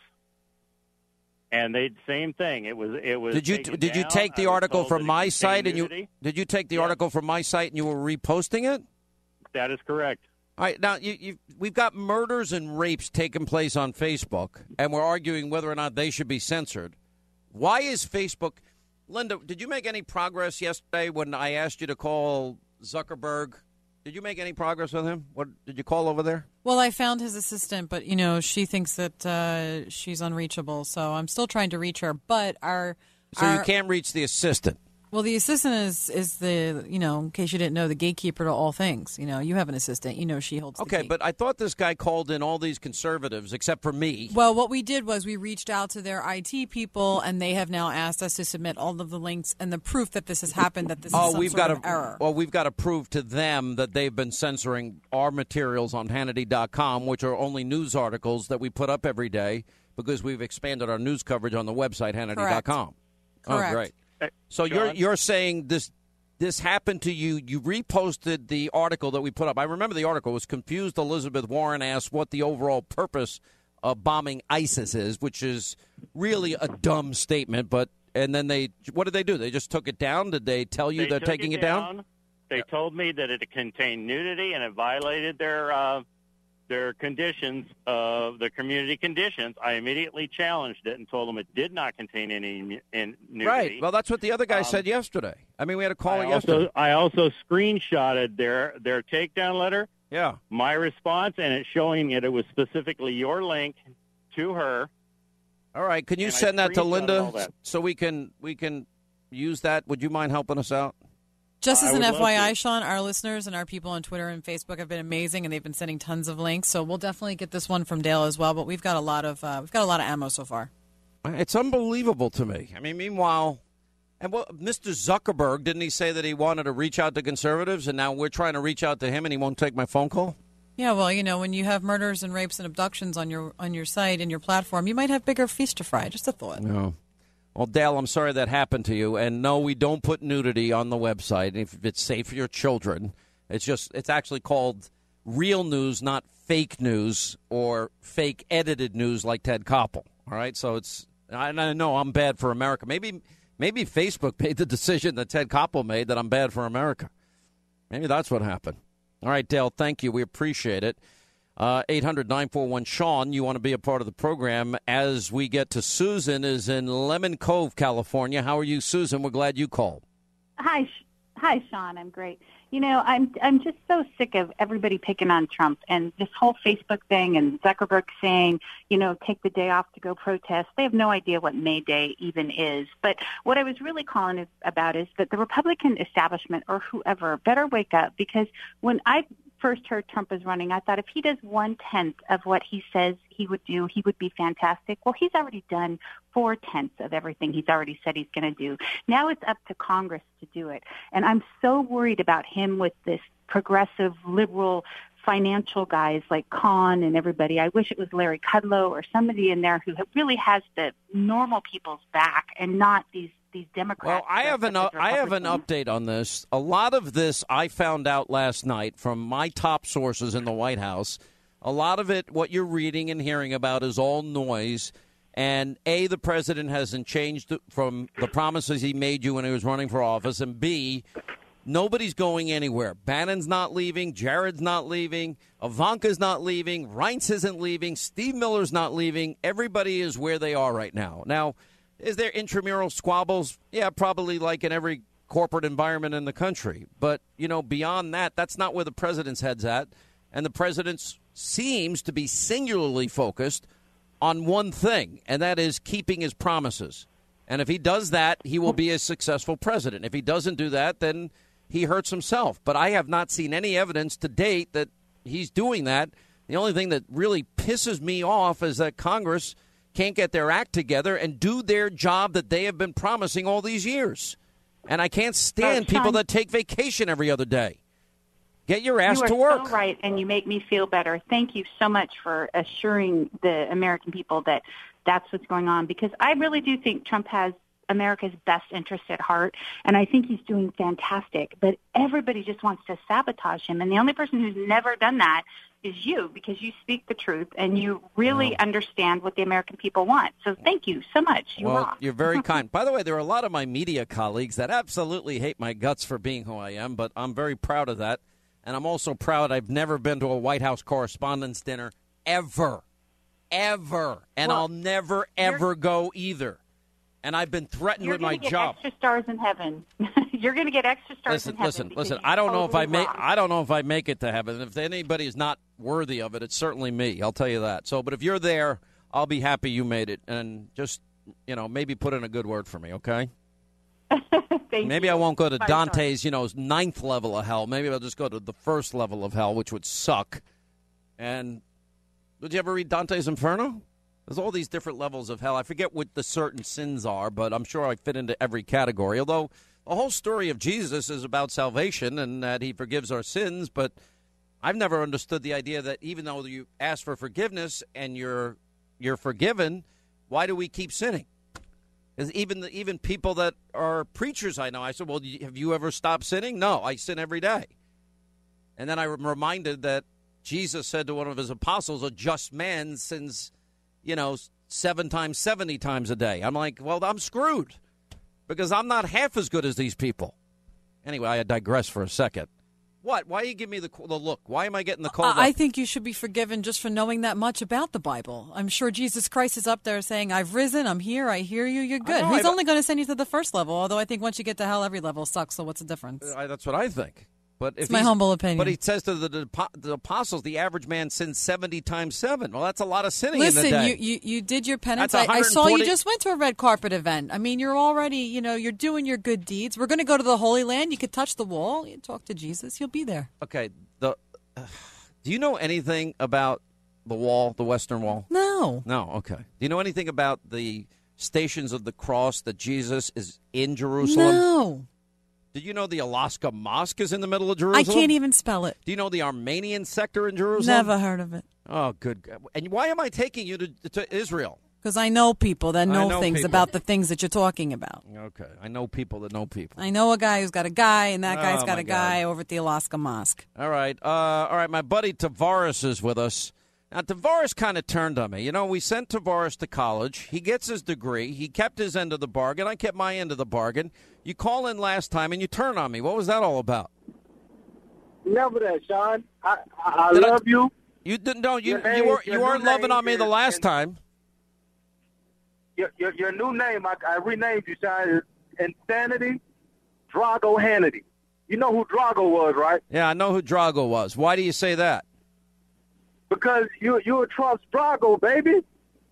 And they same thing. It was it was. Did you did you down. take the article from my site and you did you take the article from my site and you were reposting it? That is correct. All right, now you, you, we've got murders and rapes taking place on Facebook, and we're arguing whether or not they should be censored. Why is Facebook, Linda? Did you make any progress yesterday when I asked you to call Zuckerberg? Did you make any progress with him? What did you call over there? Well, I found his assistant, but you know she thinks that uh, she's unreachable, so I'm still trying to reach her. But our So our, you can't reach the assistant. Well, the assistant is is the you know in case you didn't know the gatekeeper to all things. You know you have an assistant. You know she holds. the Okay, but I thought this guy called in all these conservatives except for me. Well, what we did was we reached out to their IT people, and they have now asked us to submit all of the links and the proof that this has happened. That this is Oh, some we've sort got of to error. well, we've got to prove to them that they've been censoring our materials on Hannity.com, which are only news articles that we put up every day because we've expanded our news coverage on the website Hannity.com. Oh, Correct. great. So you're you're saying this this happened to you, you reposted the article that we put up. I remember the article was confused. Elizabeth Warren asked what the overall purpose of bombing ISIS is, which is really a dumb statement. But and then they, what did they do? They just took it down. Did they tell you They they're taking it down? They told me that it contained nudity and it violated their uh, their conditions of the community conditions. I immediately challenged it and told them it did not contain any nudity. Right. Well, that's what the other guy Um, said yesterday. I mean, we had a call I yesterday. I also screenshotted their their takedown letter. Yeah. My response and it's showing that it was specifically your link to her. All right. Can you And I send that to Linda that. so we can we can use that? Would you mind helping us out? Just as an FYI. Sean, our listeners and our people on Twitter and Facebook have been amazing, and they've been sending tons of links. So we'll definitely get this one from Dale as well. But we've got a lot of uh, we've got a lot of ammo so far. It's unbelievable to me. I mean, meanwhile, and what Mr. Zuckerberg didn't he say that he wanted to reach out to conservatives, and now we're trying to reach out to him, and he won't take my phone call? Yeah, well, you know, when you have murders and rapes and abductions on your on your site and your platform, you might have bigger feast to fry. Just a thought. No. Well, Dale, I'm sorry that happened to you. And no, we don't put nudity on the website if it's safe for your children. It's just, it's actually called real news, not fake news or fake edited news like Ted Koppel. All right. So it's, I, I know I'm bad for America. Maybe, maybe Facebook made the decision that Ted Koppel made that I'm bad for America. Maybe that's what happened. All right, Dale, thank you. We appreciate it. Uh, 800 941 Sean, you want to be a part of the program as we get to Susan, is in Lemon Cove, California. How are you, Susan? We're glad you called. Hi, hi, Sean. I'm great. You know, I'm I'm just so sick of everybody picking on Trump and this whole Facebook thing and Zuckerberg saying, you know, take the day off to go protest. They have no idea what May Day even is. But what I was really calling about is that the Republican establishment or whoever better wake up because when I first heard Trump was running, I thought if he does one tenth of what he says he would do, he would be fantastic. Well, he's already done four tenths of everything he's already said he's going to do. Now it's up to Congress to do it. And I'm so worried about him with this progressive liberal financial guys like Kahn and everybody. I wish it was Larry Kudlow or somebody in there who really has the normal people's back and not these these Democrats. Well, I have an I have an update on this. A lot of this I found out last night from my top sources in the White House. A lot of it, what you're reading and hearing about, is all noise. And A, the president hasn't changed from the promises he made you when he was running for office. And B, nobody's going anywhere. Bannon's not leaving. Jared's not leaving. Ivanka's not leaving. Reince isn't leaving. Steve Miller's not leaving. Everybody is where they are right now. Now, is there intramural squabbles? Yeah, probably like in every corporate environment in the country. But, you know, beyond that, that's not where the president's head's at. And the president seems to be singularly focused on one thing, and that is keeping his promises. And if he does that, he will be a successful president. If he doesn't do that, then he hurts himself. But I have not seen any evidence to date that he's doing that. The only thing that really pisses me off is that Congress can't get their act together and do their job that they have been promising all these years. And I can't stand Sean- people that take vacation every other day. Get your ass you to work. so right, and you make me feel better. Thank you so much for assuring the American people that that's what's going on. Because I really do think Trump has America's best interest at heart, and I think he's doing fantastic. But everybody just wants to sabotage him, and the only person who's never done that is you, because you speak the truth and you mm-hmm. really understand what the American people want. So thank you so much. You well, rock. you're very kind. By the way, there are a lot of my media colleagues that absolutely hate my guts for being who I am, but I'm very proud of that. And I'm also proud I've never been to a White House Correspondents' Dinner ever. Ever. And Well, I'll never, ever go either. And I've been threatened You're with my get job. extra stars in heaven. You're going to get extra stars Listen, in heaven. listen, listen. I don't know if I make. I don't know if I make it to heaven. If anybody is not worthy of it, it's certainly me. I'll tell you that. So, but if you're there, I'll be happy you made it, and just you know, maybe put in a good word for me, okay? maybe I won't go to Bye, Dante's, you know, ninth level of hell. Maybe I'll just go to the first level of hell, which would suck. And did you ever read Dante's Inferno? There's all these different levels of hell. I forget what the certain sins are, but I'm sure I fit into every category. Although the whole story of Jesus is about salvation and that he forgives our sins, but I've never understood the idea that even though you ask for forgiveness and you're you're forgiven, why do we keep sinning? 'Cause even the, even people that are preachers, I know. I said, "Well, have you ever stopped sinning?" No, I sin every day. And then I'm reminded that Jesus said to one of his apostles, "A just man sins, you know, seven times, seventy times a day." I'm like, "Well, I'm screwed because I'm not half as good as these people." Anyway, I digress for a second. What? Why are you give me the the look? Why am I getting the cold? I I think you should be forgiven just for knowing that much about the Bible. I'm sure Jesus Christ is up there saying, "I've risen. I'm here. I hear you. You're good." know, He's I've- only going to send you to the first level. Although I think once you get to hell, every level sucks. So what's the difference? I, that's what I think. But if It's my humble opinion. But he says to the, the, the apostles, the average man sins seventy times seven. Well, that's a lot of sinning in Listen, you, you you did your penance. I, I saw you just went to a red carpet event. I mean, you're already, you know, you're doing your good deeds. We're going to go to the Holy Land. You could touch the wall. You talk to Jesus. You'll be there. okay. The do you know anything about the wall, the Western Wall? No. No. Okay. Do you know anything about the stations of the cross that Jesus is in Jerusalem? No. Did you know the Al-Aqsa Mosque is in the middle of Jerusalem? I can't even spell it. Do you know the Armenian sector in Jerusalem? Never heard of it. Oh, good. God. And why am I taking you to, to Israel? Because I know people that know, know things people. about the things that you're talking about. Okay. I know people that know people. I know a guy who's got a guy, and that guy's Oh, got a guy over at the Al-Aqsa Mosque. All right. Uh, all right. My buddy Tavares is with us. Now, Tavares kind of turned on me. You know, we sent Tavares to college. He gets his degree. He kept his end of the bargain. I kept my end of the bargain. You call in last time and you turn on me. What was that all about? Never that, Sean. I, I, I Did I- love you. You didn't. No, you name- you weren't you weren't loving on me the last time. Your, your, your new name, I, I renamed you, Sean, is Insanity Drago Hannity. You know who Drago was, right? Yeah, I know who Drago was. Why do you say that? Because you you a Trump's Drago, baby.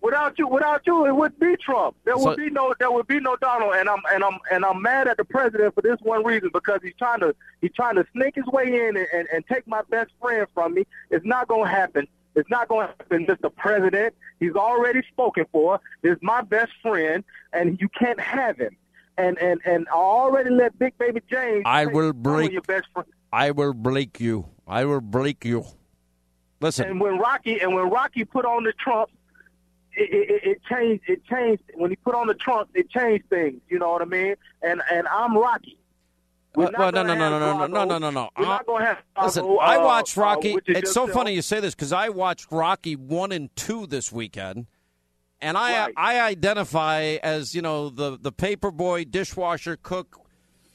Without you, without you, it would be Trump. There So- would be no, there would be no Donald. And I'm and I'm and I'm mad at the president for this one reason because he's trying to he's trying to sneak his way in and, and, and take my best friend from me. It's not going to happen. It's not going to happen, Mr. President. He's already spoken for. Is my best friend, and you can't have him. And and and I already let Big Baby James. I will break- your best friend. I will break you. I will break you. Listen. And when Rocky and when Rocky put on the Trump, it, it, it changed. It changed when he put on the Trump. It changed things. You know what I mean? And and I'm Rocky. Uh, well, no, no, no, no, no, no, no, no, no, no. We're not going to have. Drago, Listen, I uh, watched uh, Rocky. is it's so funny you say this because I watched Rocky one and two this weekend, and I I identify as you know the the paper boy, dishwasher, cook,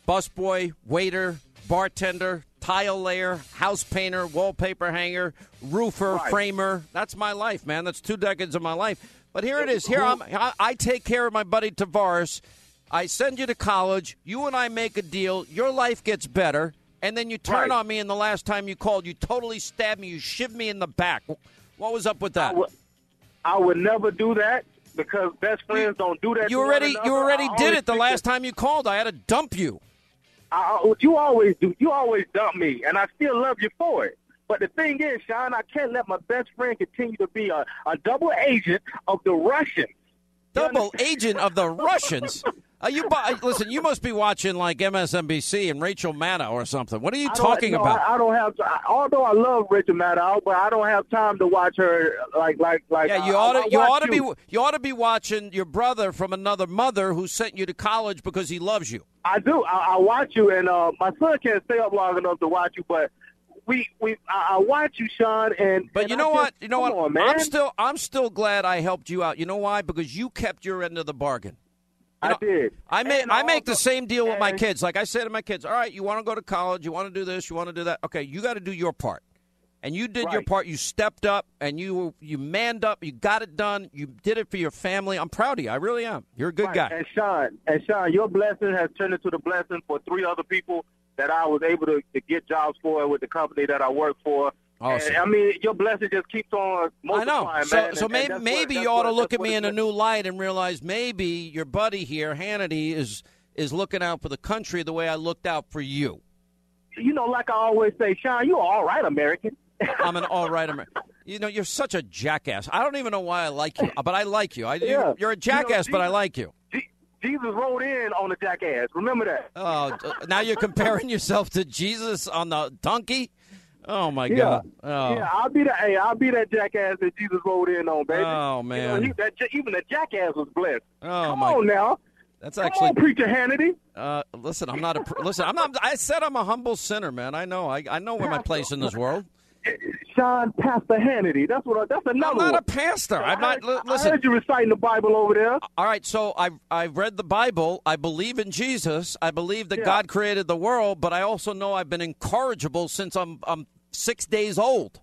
busboy, waiter, bartender, tile layer, house painter, wallpaper hanger, roofer, Right. framer. That's my life, man. That's two decades of my life. But here it is. Here I'm. I, I take care of my buddy Tavares. I send you to college. You and I make a deal. Your life gets better. And then you turn Right. on me, and the last time you called, you totally stabbed me. You shivved me in the back. What was up with that? I would never do that because best friends don't do that. You to already, you already did it the last time you called. I had to dump you. I, you always do. You always dump me, and I still love you for it. But the thing is, Sean, I can't let my best friend continue to be a, a double agent of the Russians. Double agent of the Russians. Uh, you bu- listen. You must be watching like MSNBC and Rachel Maddow or something. What are you talking no, about? I, I don't have. I, although I love Rachel Maddow, but I don't have time to watch her like like like. yeah, you I- ought I to. You ought to be. You ought to be watching your brother from another mother who sent you to college because he loves you. I do. I, I watch you, and uh, my son can't stay up long enough to watch you, but. We, we, I, I watch you, Sean, and But and you know just- what? You know what? on, man. I'm still. I'm still glad I helped you out. You know why? Because you kept your end of the bargain. You I know, did. I make I make the same deal with my kids. Like I say to my kids, all right, you want to go to college, you want to do this, you want to do that. Okay, you got to do your part. And you did your part. You stepped up and you you manned up. You got it done. You did it for your family. I'm proud of you. I really am. You're a good Right. guy. And Sean, and Sean, your blessing has turned into the blessing for three other people that I was able to, to get jobs for with the company that I work for. Awesome. And, I mean, your blessing just keeps on I know. So, man. so and- maybe and maybe what- you ought to look at me in a new light and realize maybe your buddy here, Hannity, is is looking out for the country the way I looked out for you. You know, like I always say, Sean, you're all right, American. I'm an all right American. You know, you're such a jackass. I don't even know why I like you, but I like you. I, you Yeah. you're a You know, jackass, but I like you. Jesus rode in on the jackass. Remember that? Oh, now you're comparing yourself to Jesus on the donkey. Oh my yeah. God! Oh. Yeah, I'll be that. Hey, I'll be that jackass that Jesus rode in on, baby. Oh, You man. know, he, that, even the jackass was blessed. Oh Come my! on now. That's Come actually on, preacher Hannity. Uh, listen, I'm not a listen. I'm not. I said I'm a humble sinner, man. I know. I, I know where my place in this world. Sean Pastor Hannity. That's what. I, that's another. I'm not one. a pastor. I'm not. I Listen. heard you reciting the Bible over there. All right, so I've I've read the Bible. I believe in Jesus. I believe that Yeah. God created the world, but I also know I've been incorrigible since I'm I'm six days old.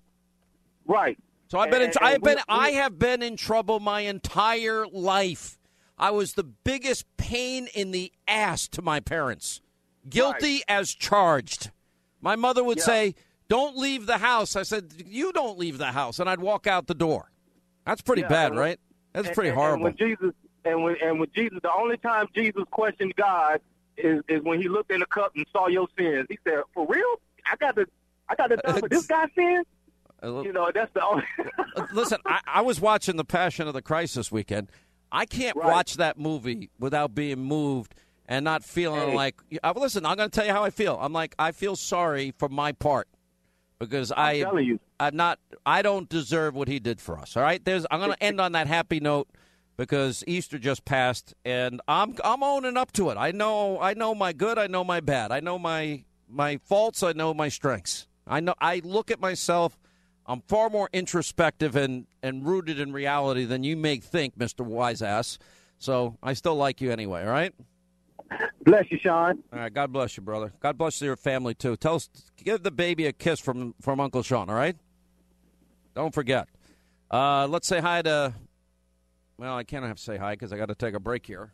Right. So I've been in, And- I have and been we- I have been in trouble my entire life. I was the biggest pain in the ass to my parents. Guilty as charged. My mother would Yeah. say, "Don't leave the house." I said, "You don't leave the house," and I'd walk out the door. That's pretty Yeah, bad, when- right? That's and- pretty horrible. And when Jesus and when and when Jesus, the only time Jesus questioned God is is when he looked in the cup and saw your sins. He said, "For real? I got to, I got to die for this guy's sins." You know, that's the only. Uh, Listen, I, I was watching The Passion of the Christ this weekend. I can't Right. watch that movie without being moved and not feeling Hey. like. Uh, listen, I'm going to tell you how I feel. I'm like, I feel sorry for my part because I, telling you. I'm not. I don't deserve what he did for us. All right, there's. I'm going to end on that happy note because Easter just passed, and I'm I'm owning up to it. I know I know my good. I know my bad. I know my my faults. I know my strengths. I know. I look at myself. I'm far more introspective and, and rooted in reality than you may think, Mr. Wise Ass. So I still like you anyway, all right? Bless you, Sean. All right, God bless you, brother. God bless your family too. Tell us give the baby a kiss from from Uncle Sean, all right? Don't forget. Uh, let's say hi to well, I can't have to say hi because I got to take a break here.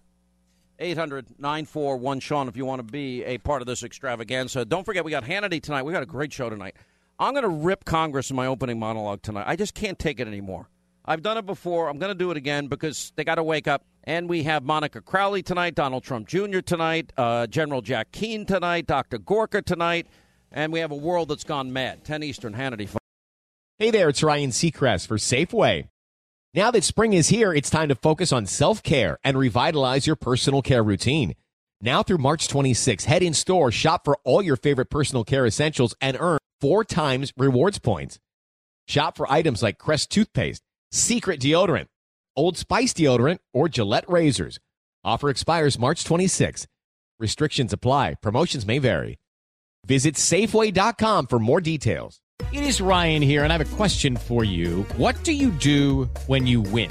800 941 Sean if you want to be a part of this extravaganza. Don't forget, we got Hannity tonight. We got a great show tonight. I'm going to rip Congress in my opening monologue tonight. I just can't take it anymore. I've done it before. I'm going to do it again because they got to wake up. And we have Monica Crowley tonight, Donald Trump Jr. tonight, uh, General Jack Keane tonight, Dr. Gorka tonight, and we have a world that's gone mad. 10 Eastern, Hannity. Hey there, it's Ryan Seacrest for Safeway. Now that spring is here, it's time to focus on self care and revitalize your personal care routine. Now through March 26, head in store, shop for all your favorite personal care essentials, and earn four times rewards points. Shop for items like Crest toothpaste, Secret deodorant, Old Spice deodorant, or Gillette razors. Offer expires March 26. Restrictions apply. Promotions may vary. Visit Safeway.com for more details. It is Ryan here, and I have a question for you. What do you do when you win?